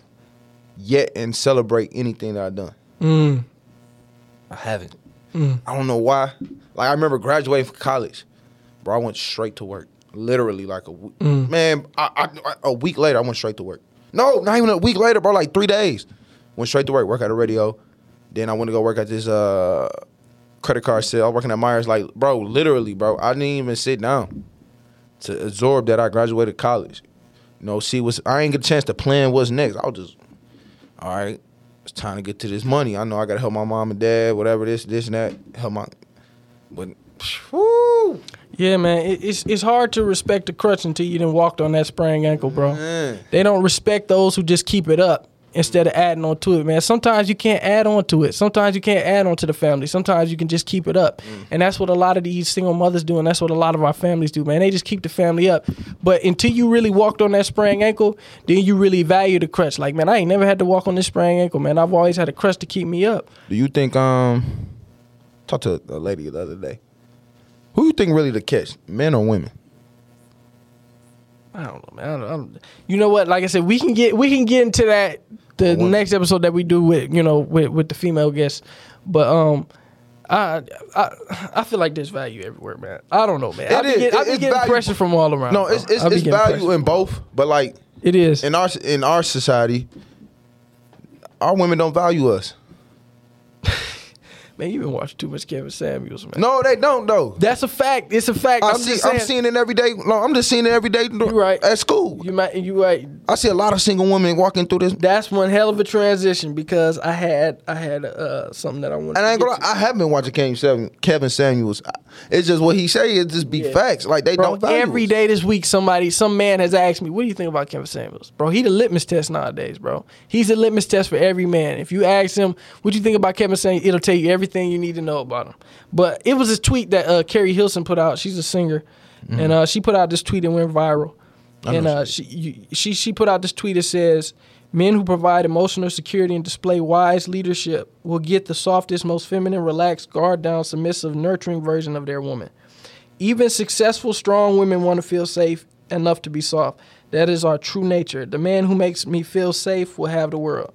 yet and celebrate anything that I've done. Mm. I haven't. I don't know why. Like I remember graduating from college, bro. I went straight to work. Literally, like a w- Mm. man. I, I, a week later, I went straight to work. No, not even a week later, bro. Like three days. Went straight to work. Work at a radio. Then I went to go work at this uh credit card sale. I was working at Myers. Like, bro, literally, bro. I didn't even sit down to absorb that I graduated college. You know, see what's. I ain't get a chance to plan what's next. I was just, all right. It's time to get to this money. I know I gotta help my mom and dad, whatever this, this and that. Help my, but, whoo, yeah, man, it, it's it's hard to respect the crutch until you done walked on that sprained ankle, bro. man. They don't respect those who just keep it up instead of adding on to it, man. Sometimes you can't add on to it. Sometimes you can't add on to the family. Sometimes you can just keep it up. And that's what a lot of these single mothers do, and that's what a lot of our families do, man. They just keep the family up. But until you really walked on that sprained ankle, then you really value the crutch. Like, man, I ain't never had to walk on this sprained ankle, man. I've always had a crutch to keep me up. Do you think um, talked to a lady the other day. Who you think really the catch, men or women? I don't know, man. I don't, I don't- you know what? Like I said, we can get we can get into that the women. next episode that we do with you know with with the female guests, but um. I, I I feel like there's value everywhere, man. I don't know, man. It I be, is. get, I It- be it's getting value. pressure from all around. No, bro. it's it's, I be it's getting value pressure. in both, but like It is. in our in our society, our women don't value us. man, you been watching too much Kevin Samuels, man. No, they don't though. That's a fact. It's a fact. I I'm see. just saying. I'm seeing it every day. No, I'm just seeing it every day. You right. at school. You might. You right. I see a lot of single women walking through this. That's one hell of a transition because I had I had uh, something that I wanted. And I ain't gonna. I have been watching Kevin Samuels. Kevin Samuels. It's just what he say. It just be Yeah. facts. Like they Bro, don't every day this week, somebody, some man has asked me, "What do you think about Kevin Samuels, bro?" He the litmus test nowadays, bro. He's the litmus test for every man. If you ask him, "What do you think about Kevin Samuels?" It'll tell you everything you need to know about him. But it was this tweet that uh, Keri Hilson put out. She's a singer, and uh, she put out this tweet and went viral. Mm-hmm. I And uh, she you, she she put out this tweet that says, "Men who provide emotional security and display wise leadership will get the softest, most feminine, relaxed, guard down, submissive, nurturing version of their woman." Even successful, strong women want to feel safe enough to be soft. That is our true nature. The man who makes me feel safe will have the world.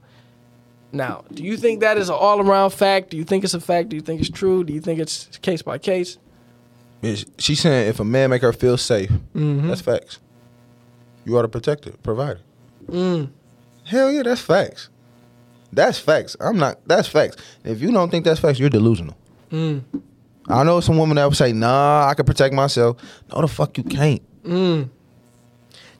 Now, do you think that is an all around fact? Do you think it's a fact? Do you think it's true? Do you think it's case by case? Bitch, She's saying if a man make her feel safe, Mm-hmm. that's facts. You are the protector, provider. Mm. Hell yeah, that's facts. That's facts. I'm not. That's facts. If you don't think that's facts, you're delusional. Mm. I know some women that would say, "Nah, I can protect myself." No, the fuck you can't. Mm.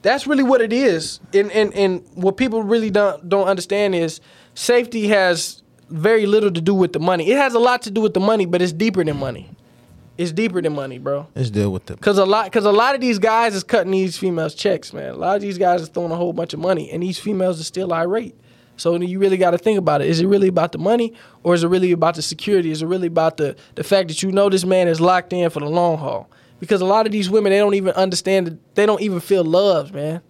That's really what it is. And, and and what people really don't don't understand is safety has very little to do with the money. It has a lot to do with the money, but it's deeper than money. It's deeper than money, bro. Let's deal with them. Cause a lot, cause a lot of these guys is cutting these females checks, man. A lot of these guys is throwing a whole bunch of money, and these females are still irate. So you really got to think about it. Is it really about the money, or is it really about the security? Is it really about the the fact that you know this man is locked in for the long haul? Because a lot of these women, they don't even understand. They don't even feel loved, man.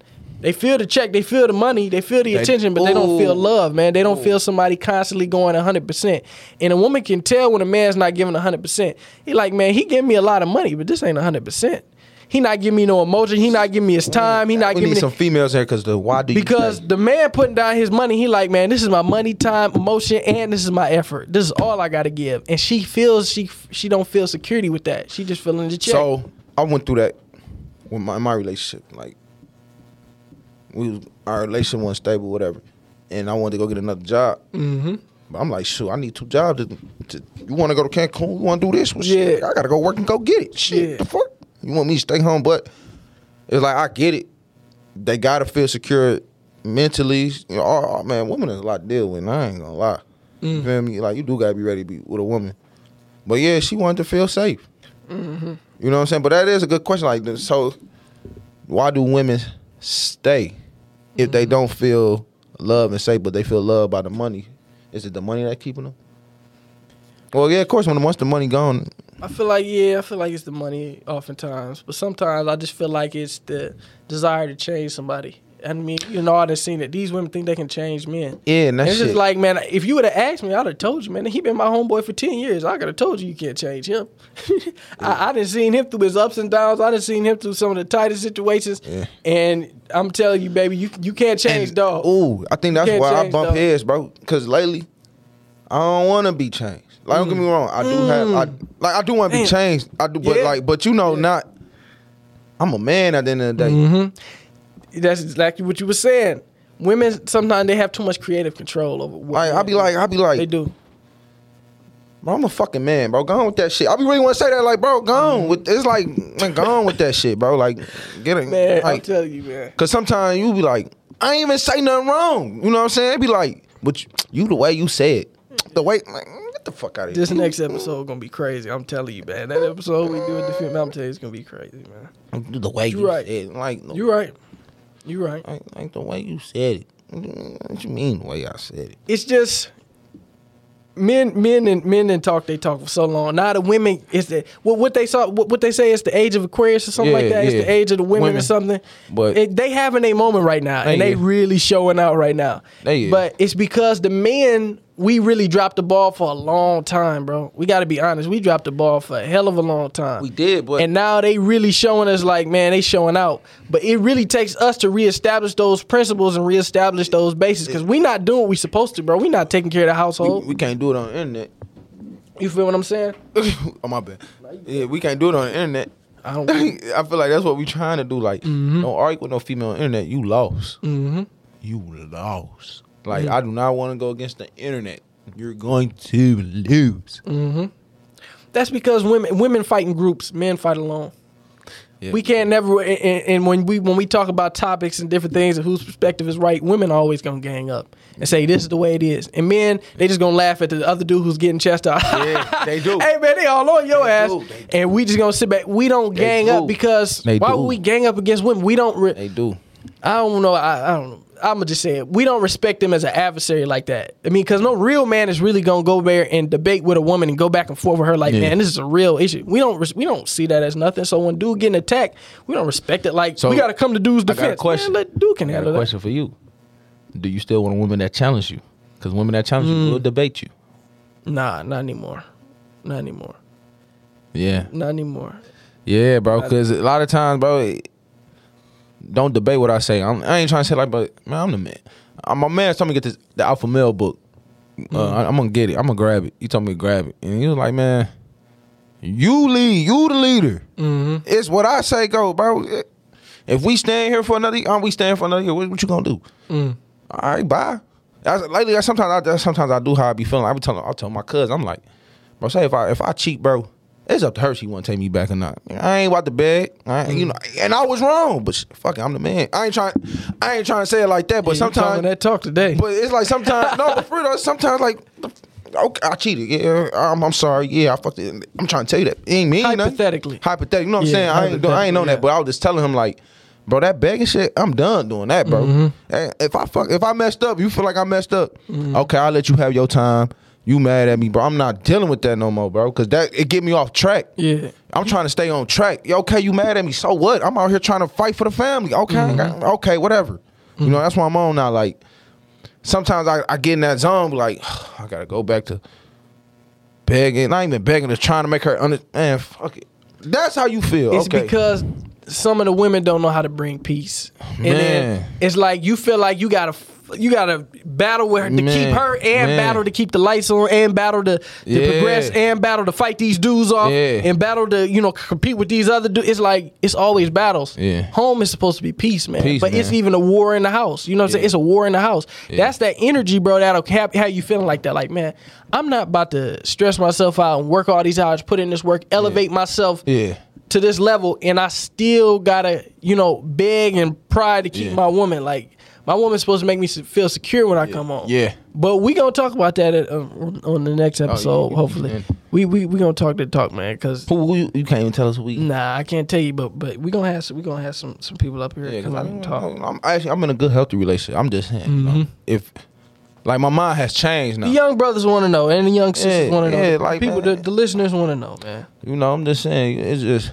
They feel the check, they feel the money, they feel the They- attention, but they don't feel love, man. They don't feel somebody constantly going 100%. And a woman can tell when a man's not giving 100%. He like, man, he giving me a lot of money, but this ain't 100%. He not giving me no emotion. He not giving me his time. He not we giving need me some females here because the why do you because stay? the man putting down his money, he like, man, this is my money, time, emotion, and this is my effort. This is all I gotta give. And she feels she she don't feel security with that. She just feeling the check. So I went through that with my my relationship. Like we was, our relationship wasn't stable, whatever, and I wanted to go get another job. mm-hmm. But I'm like, shoot, I need two jobs. To, to, you want to go to Cancun? You want to do this? Well, shit, Yeah. I gotta go work and go get it. Shit, Yeah. the fuck? You want me to stay home? But it's like I get it. They gotta feel secure mentally. You know, oh, man, women is a lot to deal with. I ain't gonna lie. You Mm. feel me? Like you do gotta be ready to be with a woman. But yeah, she wanted to feel safe. Mm-hmm. You know what I'm saying? But that is a good question. Like, so why do women stay if they don't feel love and safe, but they feel loved by the money? Is it the money that keeping them? Well, yeah, of course. When once the money gone, I feel like yeah, I feel like it's the money oftentimes, but sometimes I just feel like it's the desire to change somebody. I mean, you know, I've seen it. These women think they can change men. yeah, and that it's shit. just like, man, if you would have asked me, I'd have told you, man. He been my homeboy for ten years. I could have told you you can't change him. I, I done seen him through his ups and downs. I done seen him through some of the tightest situations. Yeah. And I'm telling you, baby, you you can't change, And- dog. Ooh, I think that's why I bump dog. heads, bro. Because lately, I don't want to be changed. Like, don't get me wrong, I do have, I, like, I do want to be Mm. Changed. I do, but Yeah. like, but you know, not. I'm a man at the end of the day. Mm-hmm. That's exactly what you were saying. Women sometimes they have too much creative control over. What Like, I be like, I'll be like, they do. Bro, I'm a fucking man, bro. Go on with that shit. I be really want to say that, like, bro, go on mm-hmm. with. It's like, man, go on with that shit, bro. Like, get it, Man, I'm telling you, man. cause sometimes you be like, I ain't even say nothing wrong. You know what I'm saying? It be like, but you, you the way you said, the way, like, get the fuck out of here. This next episode gonna be crazy. I'm telling you, man. That episode we do with the film, I'm telling you, it's gonna be crazy, man. the way You you right. said, like, no, You right. You right. like, like the way you said it. What you mean the way I said it? It's just men, men and men and talk. They talk for so long. Now the women is the what, what they saw. What, what they say is the age of Aquarius or something like Yeah, that. It's the age of the women, or something. But- It- they having a moment right now, and They really showing out right now. But it's because the men. We really dropped the ball for a long time, bro. We got to be honest. We dropped the ball for a hell of a long time. We did, but And now they really showing us like, man, they showing out. But it really takes us to reestablish those principles and reestablish those bases because we not doing what we supposed to, bro. We not taking care of the household. we can't do it on the internet. You feel what I'm saying? oh my bad. Yeah, we can't do it on the internet. I don't. I feel like that's what we trying to do. Like, don't argue with no female on the internet. You lost. mm-hmm. You lost. Like, mm-hmm. I do not want to go against the internet. You're going to lose. Mm-hmm. That's because women women fight in groups, men fight alone. Yeah. We can't never. And, and- when we when we talk about topics and different things and whose perspective is right, women are always gonna gang up and say this is the way it is, and men they just gonna laugh at the other dude who's getting chest out. Yeah, they do. hey man, they all on your They ass, do, they and we just gonna sit back. We don't They gang do. up because They why do. would we gang up against women? We don't. Re- They do. I don't know. I, I don't know. I'm gonna just say it. We don't respect them as an adversary like that. I mean, because no real man is really gonna go there and debate with a woman and go back and forth with her like, Yeah. man, this is a real issue. We don't. res- We don't see that as nothing. So when dude getting attacked, we don't respect it. Like So, we gotta come to dude's defense. I got a question. Man, let dude can I got a that. question for you. Do you still want a woman that challenge you? Because women that challenge you mm. will debate you. Nah, not anymore. Not anymore. Yeah. Not anymore. Yeah, bro. Because a lot of times, bro, it- don't debate what I say. I'm, I ain't trying to say like, but man, I'm the man. Uh, my man told me to get this the Alpha Male book. Uh, I, am gonna get it. I'm gonna grab it. He told me to grab it, and he was like, "Man, you lead. You the leader. Mm-hmm. It's what I say go, bro. If we stand here for another, are we staying for another year? What, what you gonna do? Mm. All right, bye. That's, lately, I, sometimes I sometimes I do how I be feeling. I be telling, I tell my cousin, I'm like, bro, say if I if I cheat, bro, it's up to her. She want to take me back or not. I ain't about to beg. I you know, and I was wrong, but fuck it, I'm the man. I ain't trying. I ain't trying to say it like that, but Yeah, you talking sometimes, that talk today. but it's like sometimes no, but for real, sometimes like. Okay, I cheated. Yeah, I'm, I'm sorry. Yeah, I fucked it. I'm trying to tell you that. It ain't me. nothing. Hypothetically. Hypothetically. You know what I'm Yeah, saying? I ain't, do, I ain't know hypothetically, that, but I was just telling him like, bro, that begging shit, I'm done doing that, bro. Mm-hmm. Hey, If I fuck, if I messed up, you feel like I messed up. Mm-hmm. Okay, I'll let you have your time. You mad at me, bro? I'm not dealing with that no more, bro. Cause that it get me off track. Yeah. I'm trying to stay on track. Okay, you mad at me? So what? I'm out here trying to fight for the family. Okay, got- mm-hmm. okay, whatever. You know, that's why I'm on now. Like sometimes I, I get in that zone, like I gotta go back to begging, not even begging, just trying to make her under. Man, fuck it. That's how you feel. It's okay. because some of the women don't know how to bring peace. And then it's like you feel like you gotta you gotta battle with her to keep her and Man. battle to keep the lights on and battle to, to Yeah. progress and battle to fight these dudes off Yeah. and battle to, you know, compete with these other dudes. It's like it's always battles. Yeah. Home is supposed to be peace, man. Peace, but it's even a war in the house. You know what I'm saying? It's a war in the house. That's that energy, bro, that'll have, have you feeling like that. Like, man, I'm not about to stress myself out and work all these hours, put in this work, elevate myself yeah, to this level and I still gotta, you know, beg and pry to keep Yeah. my woman. Like my woman's supposed to make me feel secure when I come home. yeah. But we gonna talk about that at, um, on the next episode. yeah. hopefully, we we we gonna talk that talk, man. Cause you, you can't even tell us who we. nah, I can't tell you, but but we gonna have some, we gonna have some some people up here Yeah, come I out and talk. I'm actually I'm in a good healthy relationship. I'm just saying, you know, if like my mind has changed now. The young brothers want to know, and the young sisters Yeah, want to know. yeah, like, people, man. the, the listeners want to know, man. You know, I'm just saying, it's just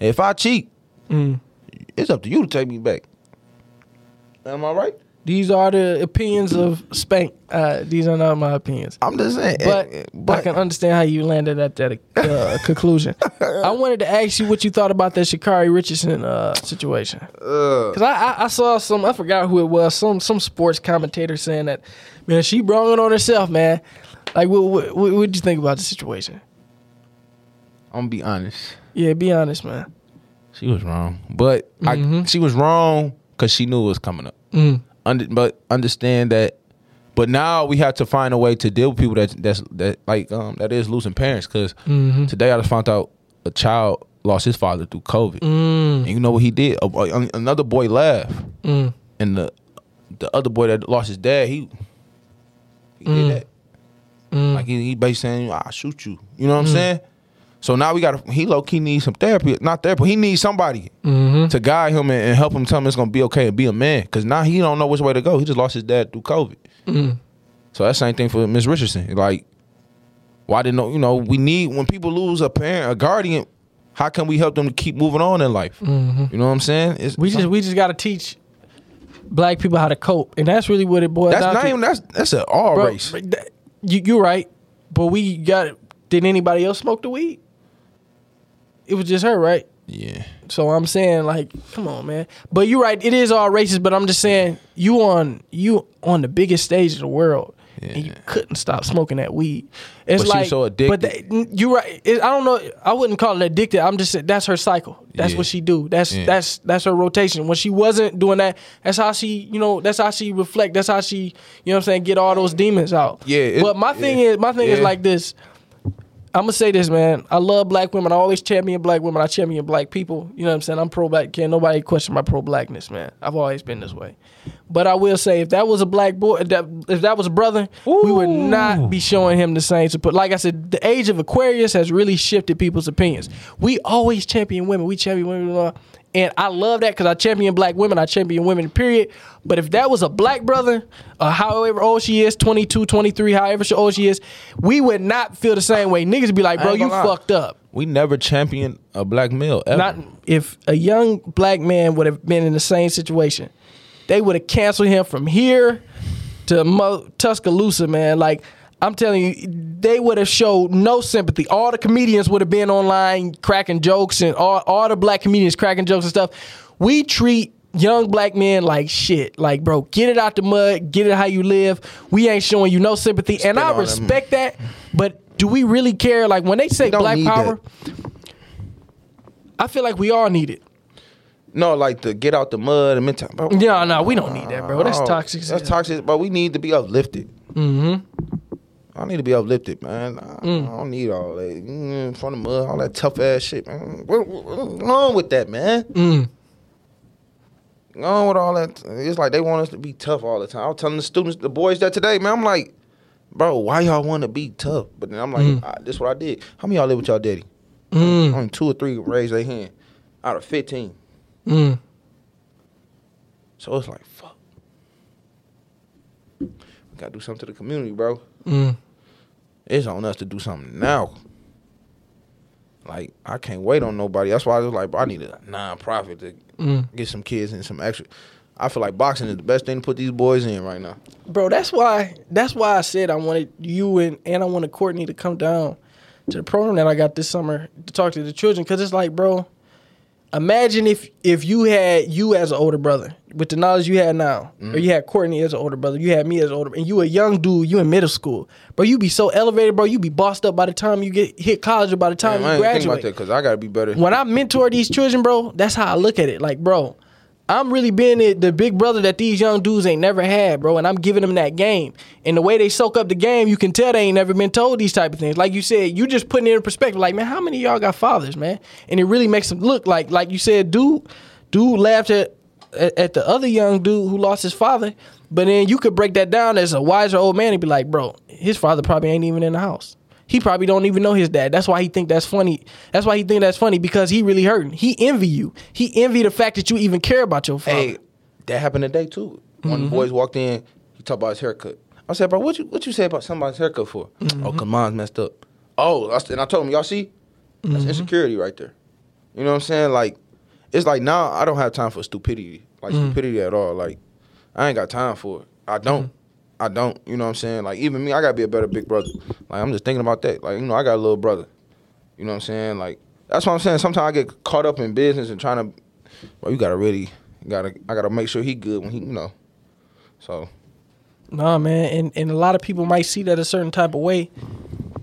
if I cheat, Mm. it's up to you to take me back. Am I right? These are the opinions of Spank. Uh, these are not my opinions. I'm just saying, But, eh, eh, I can understand how you landed at that uh, conclusion. I wanted to ask you what you thought about that Sha'Carri Richardson uh, situation. uh, Cause I, I, I saw some, I forgot who it was, some some sports commentator saying that, man, she brought it on herself, man. Like, what what what you think about the situation? I'm gonna be honest. Yeah, be honest, man. She was wrong, but I, Mhm. she was wrong because she knew it was coming up. Mm. Under, but understand that. But now we have to find a way to deal with people that that's that like um that is losing parents. Because Mm-hmm. today I just found out a child lost his father through COVID, Mm. and you know what he did? A- a- another boy laughed, Mm. and the the other boy that lost his dad, he he Mm. did that. Mm. Like he, he basically saying, "I'll shoot you." You know what I'm saying? So now we got he low key needs some therapy, not therapy. He needs somebody Mm-hmm. to guide him and, and help him tell him it's gonna be okay and be a man. Cause now he don't know which way to go. He just lost his dad through COVID. Mm. So that's the same thing for Miss Richardson. Like, why didn't know? You know, we need when people lose a parent, a guardian. How can we help them to keep moving on in life? Mm-hmm. You know what I'm saying? It's, We just we just got to teach black people how to cope, and that's really what it boils that's down not to. even that's that's an all Bro, race. that- you you're right, but we got. Did anybody else smoke the weed? It was just her, right? Yeah, So I'm saying, like, come on, man. But you're right. It is all racist. But I'm just saying, you on you on the biggest stage of the world, and you couldn't stop smoking that weed. It's But like, so But that, you're right. It, I don't know. I wouldn't call it addicted. I'm just saying that's her cycle. That's Yeah. what she do. That's Yeah. that's that's her rotation. When she wasn't doing that, that's how she, you know, that's how she reflect. That's how she, you know, what I'm saying, get all those demons out. Yeah, it- but my thing yeah. is, my thing is like this. I'm gonna say this, man. I love black women. I always champion black women. I champion black people. You know what I'm saying? I'm pro black. Can't nobody question my pro blackness, man. I've always been this way. But I will say, if that was a black boy, if that, if that was a brother, we would not be showing him the same support. Like I said, the age of Aquarius has really shifted people's opinions. We always champion women. We champion women. blah, blah. And I love that because I champion black women. I champion women, period. But if that was a black brother, uh, however old she is, 22, 23, however old she is, we would not feel the same way. Niggas be like, bro, you lie. fucked up. we never championed a black male ever. Not if a young black man would have been in the same situation, they would have canceled him from here to Mo- Tuscaloosa, man. Like I'm telling you, they would have showed no sympathy. All the comedians would have been online cracking jokes, and all all the black comedians cracking jokes and stuff. We treat young black men like shit. Like, bro, get it out the mud, get it how you live. We ain't showing you no sympathy, and I on them. respect that. But do we really care? Like when they say black power. I feel like we all need it. no, like to get out the mud and mental. Bro, Yeah, no, we don't need that, bro. That's Oh, toxic. That's toxic, but we need to be uplifted. Mm-hmm. I need to be uplifted, man. I, Mm. I don't need all that mm, from the mud, all that tough ass shit, man. What, what, what's wrong with that, man? Mm. Go on with all that. It's like they want us to be tough all the time. I was telling the students, the boys that today, man. I'm like, bro, why y'all want to be tough? But then I'm like, Mm. ah, this is what I did. How many of y'all live with y'all daddy? Mm. Only two or three raise their hand out of 15. Mm. So it's like, fuck. We gotta do something to the community, bro. Mm. It's on us to do something now. Like I can't wait on nobody. That's why I was like, bro, I need a non-profit to Mm. get some kids and some extra. I feel like boxing is the best thing to put these boys in right now. Bro, that's why that's why I said I wanted you and and I wanted Courtney to come down to the program that I got this summer to talk to the children because it's like, bro, imagine if if you had you as an older brother with the knowledge you had now, Mm-hmm. or you had Courtney as an older brother, you had me as an older, and you a young dude, you in middle school, bro, you be so elevated, bro, you be bossed up by the time you get hit college or by the time Man, I you ain't think about graduate that because I gotta be better. when I mentor these children, bro, that's how I look at it. Like, bro, I'm really being the, the big brother that these young dudes ain't never had, bro, and I'm giving them that game. And the way they soak up the game, you can tell they ain't never been told these type of things. Like you said, you just putting it in perspective. Like, man, how many y'all got fathers, man? And it really makes them look like, like you said, dude, dude laughed at, at the other young dude who lost his father. But then you could break that down as a wiser old man and be like, bro, his father probably ain't even in the house. He probably don't even know his dad. That's why he think that's funny. That's why he think that's funny because he really hurting. He envy you. He envy the fact that you even care about your father. Hey, that happened today too. One of the mm-hmm. boys walked in. He talked about his haircut. I said, bro, what you what you say about somebody's haircut for? Mm-hmm. Oh, cause mine's messed up. Oh, I and I told him, y'all see, that's mm-hmm. insecurity right there. You know what I'm saying? Like, it's like now I don't have time for stupidity, like mm. stupidity at all. Like, I ain't got time for it. I don't. I don't. You know what I'm saying? Like, even me, I gotta be a better big brother. Like, I'm just thinking about that. Like, you know, I got a little brother. You know what I'm saying? Like, that's what I'm saying. Sometimes I get caught up in business and trying to. Well, you gotta really, gotta. I gotta make sure he good when he, you know. So Nah, man, and and a lot of people might see that a certain type of way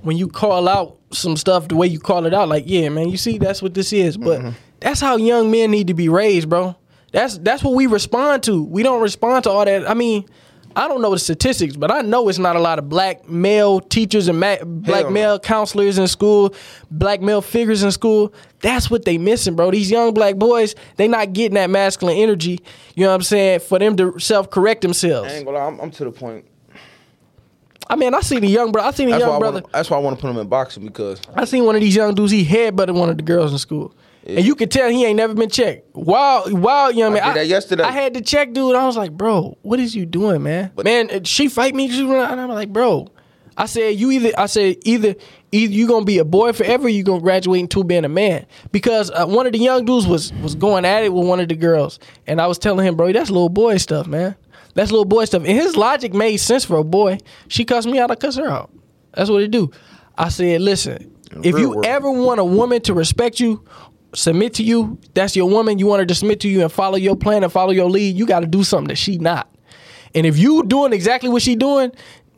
when you call out some stuff the way you call it out. Like, yeah, man, you see, that's what this is. But Mm-hmm. that's how young men need to be raised, bro. That's that's what we respond to. We don't respond to all that. I mean, I don't know the statistics, but I know it's not a lot of black male teachers and ma- black no. male counselors in school, black male figures in school. That's what they missing, bro. These young black boys, they not getting that masculine energy. You know what I'm saying? For them to self correct themselves. I ain't gonna lie, I'm, I'm to the point. I mean, I seen a young bro. I seen a That's young brother. wanna, that's why I want to put him in boxing because I seen one of these young dudes. He headbutted one of the girls in school, and you could tell he ain't never been checked. Wild, wild young man. did that yesterday. I had to check, dude. I was like, bro, what is you doing, man? man, uh, she fight me, she run- and I'm like, bro. I said you either. I said either either you gonna be a boy forever, or you gonna graduate into being a man. Because uh, one of the young dudes was was going at it with one of the girls, and I was telling him, bro, that's little boy stuff, man. That's little boy stuff. And his logic made sense for a boy. She cussed me out, I cuss her out. That's what it do. I said, listen, if you world. ever want a woman to respect you, submit to you, that's your woman. You want her to submit to you and follow your plan and follow your lead. You got to do something that she not. And if you doing exactly what she doing,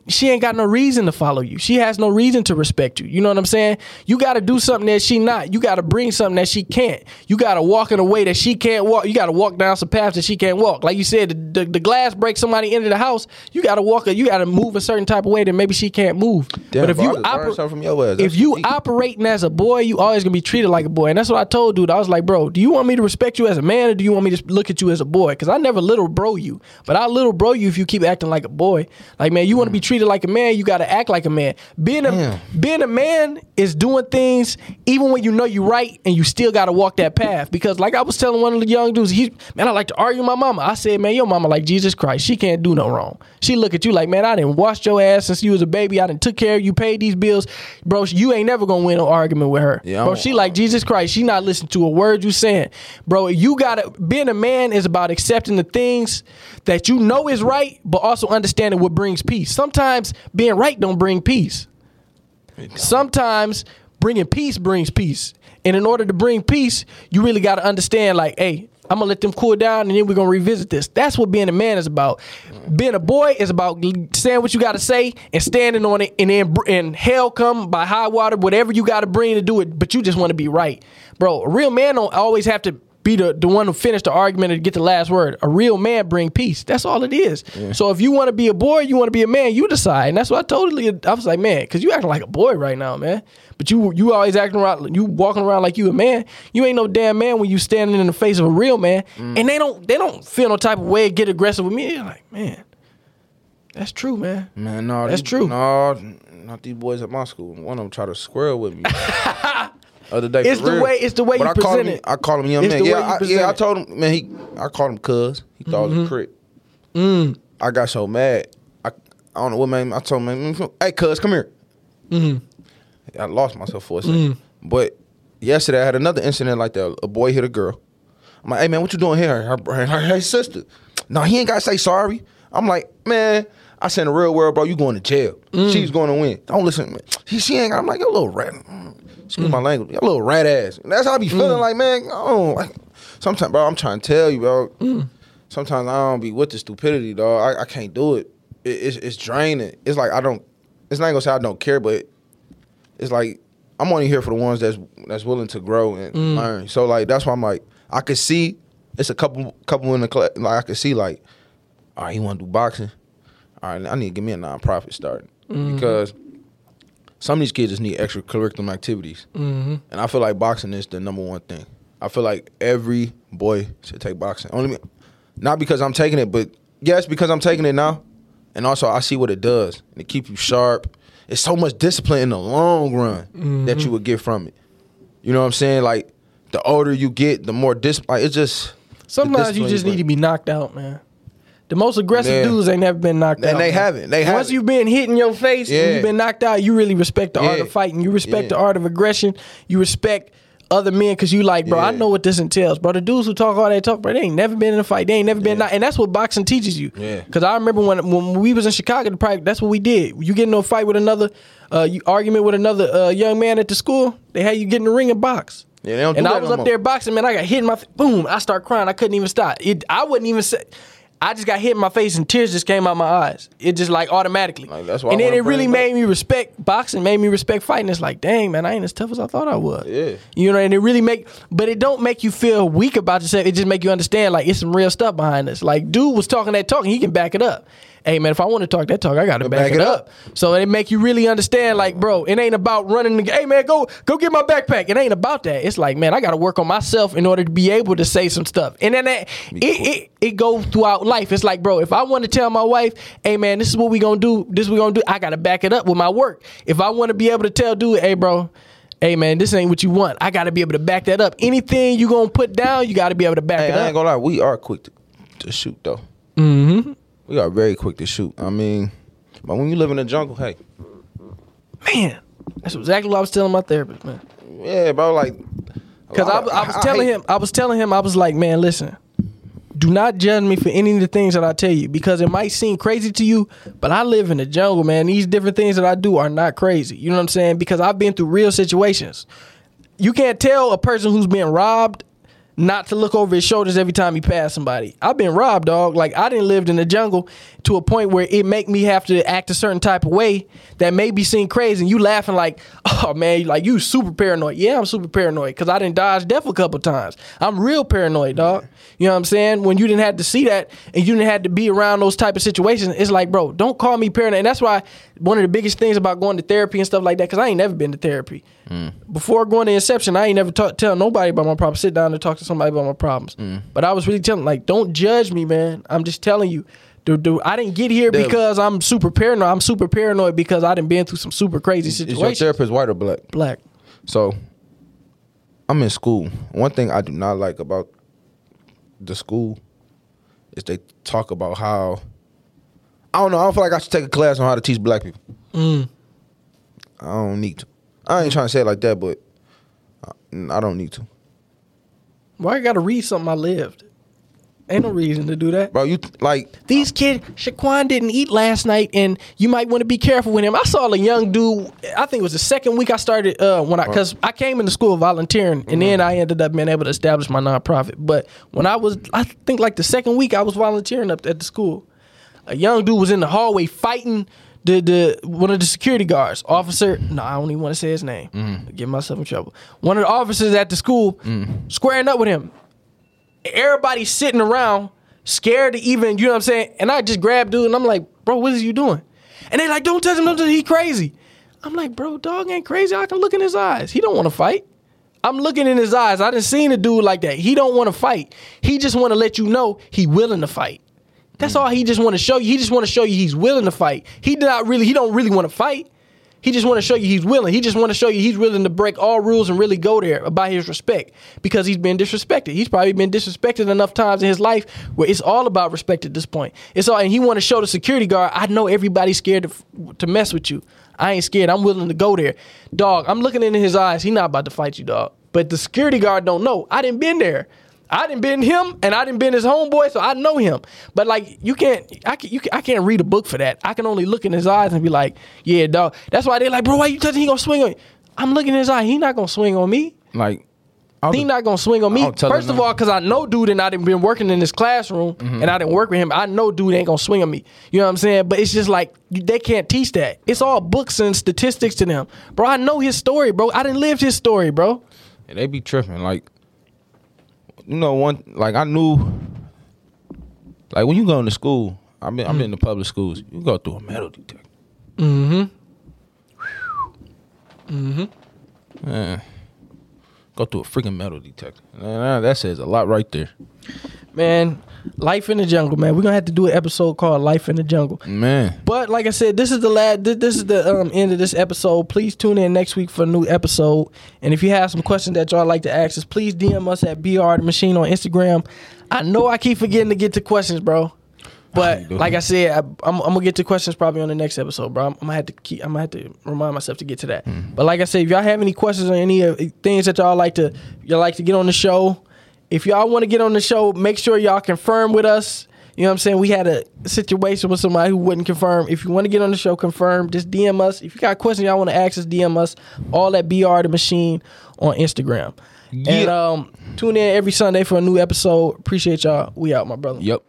she ain't got no reason to follow you. She has no reason to respect you. You know what I'm saying? You got to do something that she not. You got to bring something that she can't. You got to walk in a way that she can't walk. You got to walk down some paths that she can't walk. Like you said, the, the, the glass breaks somebody into the house. You got to walk. You got to move a certain type of way that maybe she can't move. Damn, but if you just learned operate, something from your ass. if you deep. operating as a boy, you always gonna be treated like a boy, and that's what I told dude. I was like, bro, do you want me to respect you as a man, or do you want me to look at you as a boy? Because I never little bro you, but I little bro you if you keep acting like a boy. Like man, you want to be treated like a man, you got to act like a man. Being a Damn. being a man is doing things even when you know you're right, and you still got to walk that path. Because like I was telling one of the young dudes, he man, I like to argue my mama. I said, man, your mama like Jesus Christ. She can't do no wrong. She look at you like, man, I didn't wash your ass since you was a baby. I didn't took care of you, paid these bills, bro. You ain't never gonna win no argument with her, Yeah, bro. She like Jesus Christ. She not listening to a word you saying, bro. You gotta being a man is about accepting the things that you know is right, but also understanding what brings peace. Sometimes being right don't bring peace. Sometimes bringing peace brings peace. And in order to bring peace, you really got to understand, like, hey, I'm gonna let them cool down, and then we're gonna revisit this. That's what being a man is about. Being a boy is about saying what you got to say and standing on it, and then and hell come by high water, whatever you got to bring to do it. But you just want to be right, bro. A real man don't always have to be the, the one who finish the argument and get the last word. A real man bring peace. That's all it is. So if you want to be a boy, you want to be a man, you decide. And that's what I totally. I was like, man, because you acting like a boy right now, man. But you you always acting around, you walking around like you a man. You ain't no damn man when you standing in the face of a real man. Mm. And they don't they don't feel no type of way get aggressive with me. They're like, man, that's true, man. Man, no, That's these- true. No, not these boys at my school. One of them tried to square with me. Other day, It's the real. way- it's the way but you I present him, it. I called him young It's man. the Yeah, I, yeah. I told him, man. He, I called him cuz. He thought it was Mm-hmm. a crit. Mm. I got so mad. I, I don't know what man. I told him, man, hey, cuz, come here. I lost myself for a 2nd But yesterday I had another incident like that. A boy hit a girl. I'm like, hey man, what you doing here? Her, her, her, her sister. No, he ain't gotta say sorry. I'm like, man, I said in the real world, bro, you going to jail. She's going to win. Don't listen. She, she ain't. I'm like, you little rat. Excuse my language. You a little rat ass. And that's how I be feeling. Mm. Like, man, oh, like, sometimes, bro, I'm trying to tell you, bro. Mm. Sometimes I don't be with the stupidity, dog. I, I can't do it. it it's, it's draining. It's like I don't. It's not gonna say I don't care, but it's like I'm only here for the ones that's that's willing to grow and mm. learn. So like that's why I'm like I could see it's a couple couple in the class. Like I could see like, all right, you want to do boxing? All right, I need to give me a nonprofit starting mm-hmm. because some of these kids just need extracurricular activities, Mm-hmm. and I feel like boxing is the number one thing. I feel like every boy should take boxing. Only not because I'm taking it, but yes, because I'm taking it now, and also I see what it does, and it keeps you sharp. It's so much discipline in the long run that you would get from it. You know what I'm saying? Like the older you get, the more discipline. Like, it's just Sometimes you just need to be knocked out, man. The most aggressive Yeah. dudes ain't never been knocked And out. And they haven't. They Once haven't. you've been hit in your face Yeah. and you've been knocked out, you really respect the art of fighting. You respect Yeah. the art of aggression. You respect other men because you like, bro, I know what this entails, bro. The dudes who talk all that talk, bro, they ain't never been in a fight. They ain't never been, knocked- and that's what boxing teaches you. Yeah. Because I remember when when we was in Chicago, the practice, that's what we did. You get into a fight with another, uh, you argument with another uh, young man at the school. They had you get in the ring and box. Yeah, they don't and I was no up more. there boxing, man. I got hit in my f- boom. I start crying. I couldn't even stop. It. I wouldn't even say. I just got hit in my face and tears just came out my eyes. It just like automatically. Like, that's why and I then it really bring it back. made me respect boxing. Made me respect fighting. It's like, dang man, I ain't as tough as I thought I was. Yeah. You know, and it really make, but it don't make you feel weak about yourself. It just make you understand like it's some real stuff behind this. Like dude was talking that talk, and he can back it up. Hey man, if I want to talk that talk, I got to back, it up. So it make you really understand, like, bro, it ain't about running. The, hey man, go go get my backpack. It ain't about that. It's like, man, I got to work on myself in order to be able to say some stuff. And then that, it, it it go throughout life. It's like, bro, if I want to tell my wife, hey man, this is what we gonna do. This is what we gonna do. I got to back it up with my work. If I want to be able to tell dude, hey bro. Hey man, this ain't what you want. I got to be able to back that up. Anything you gonna put down, you got to be able to back Hey, it I up. ain't gonna lie, we are quick to, to shoot though. Mm-hmm. We are very quick to shoot. I mean, but when you live in the jungle, hey, Man, that's exactly what I was telling my therapist, man. yeah, bro, like, Because I, I was telling hate- him, I was telling him, I was like, man, listen, do not judge me for any of the things that I tell you because it might seem crazy to you, but I live in the jungle, man. These different things that I do are not crazy. You know what I'm saying? Because I've been through real situations. You can't tell a person who's been robbed not to look over his shoulders every time he passed somebody. I've been robbed, dog. Like I didn't live in the jungle to a point where it make me have to act a certain type of way that may be seen crazy. And you laughing like, oh man, like you super paranoid. Yeah, I'm super paranoid because I didn't dodge death a couple times. I'm real paranoid, dog. You know what I'm saying? When you didn't have to see that and you didn't have to be around those type of situations, it's like, bro, don't call me paranoid. And that's why one of the biggest things about going to therapy and stuff like that, because I ain't never been to therapy. Hmm. Before going to Inception, I ain't never talk, tell nobody about my problem. Sit down and talk to somebody about my problems. But I was really telling, like, don't judge me, man. I'm just telling you. Dude, dude, I didn't get here The- because I'm super paranoid. I'm super paranoid because I didn't been through some super crazy Is your situations. therapist white or black? Black. So, I'm in school. One thing I do not like about the school is they talk about how I don't know. I don't feel like I should take a class on how to teach black people. Mm. I don't need to. I ain't trying to say it like that, but I, I don't need to, Why I gotta read something I lived? Ain't no reason to do that. bro. You like These kids, Shaquan didn't eat last night, and you might want to be careful with him. I saw a young dude. I think it was the second week I started uh, when I because I came into school volunteering, and then I ended up being able to establish my nonprofit. But when I was, I think like the second week I was volunteering up at the school. A young dude was in the hallway fighting the the one of the security guards, officer. No, I don't even want to say his name. Mm-hmm. Get myself in trouble. One of the officers at the school mm. squaring up with him everybody's sitting around scared to even, you know what I'm saying? And I just grabbed dude and I'm like, bro, what is you doing? And they like, don't touch him, don't touch him, he crazy. I'm like, bro, dog ain't crazy. I can look in his eyes. He don't want to fight. I'm looking in his eyes. I didn't seen a dude like that. He don't want to fight. He just want to let you know he willing to fight. That's all he just want to show you. He just want to show you he's willing to fight. He not really, he don't really want to fight. He just want to show you he's willing. He just want to show you he's willing to break all rules and really go there by his respect because he's been disrespected. He's probably been disrespected enough times in his life where it's all about respect at this point. It's all, and he want to show the security guard, I know everybody's scared to, to mess with you. I ain't scared. I'm willing to go there. Dog, I'm looking into his eyes. He not about to fight you, dog. But the security guard don't know. I didn't been there. I didn't been him, and I didn't been his homeboy, so I know him. But like, you can't, I can, you can, I can't read a book for that. I can only look in his eyes and be like, yeah, dog. That's why they're like, bro, why you touching? He gonna swing on you. I'm looking in his eye. He not gonna swing on me. Like, I He not gonna swing on me. I'll First of all, because I know dude, and I didn't been working in this classroom, Mm-hmm. and I didn't work with him. I know dude ain't gonna swing on me. You know what I'm saying? But it's just like they can't teach that. It's all books and statistics to them, bro. I know his story, bro. I didn't live his story, bro. Yeah, they be tripping. Like, you know, one like I knew, like when you go into school, I mean, I'm in the public schools. You go through a metal detector. Mm-hmm. Mm-hmm. Man, go through a freaking metal detector. That says a lot right there. Man, life in the jungle, man. We're gonna have to do an episode called "Life in the Jungle." Man, But like I said, this is the last. This is the um, end of this episode. Please tune in next week for a new episode. And if you have some questions that y'all like to ask us, please DM us at br the machine on Instagram. I know I keep forgetting to get to questions, bro. But like I said, I, I'm, I'm gonna get to questions probably on the next episode, bro. I'm, I'm gonna have to keep. I'm gonna have to remind myself to get to that. But like I said, if y'all have any questions or any uh, things that y'all like to y'all like to get on the show, if y'all want to get on the show, make sure y'all confirm with us. You know what I'm saying? We had a situation with somebody who wouldn't confirm. If you want to get on the show, confirm. Just DM us. If you got questions y'all want to ask us, DM us. All at BR the Machine on Instagram. And um, tune in every Sunday for a new episode. Appreciate y'all. We out, my brother. yep.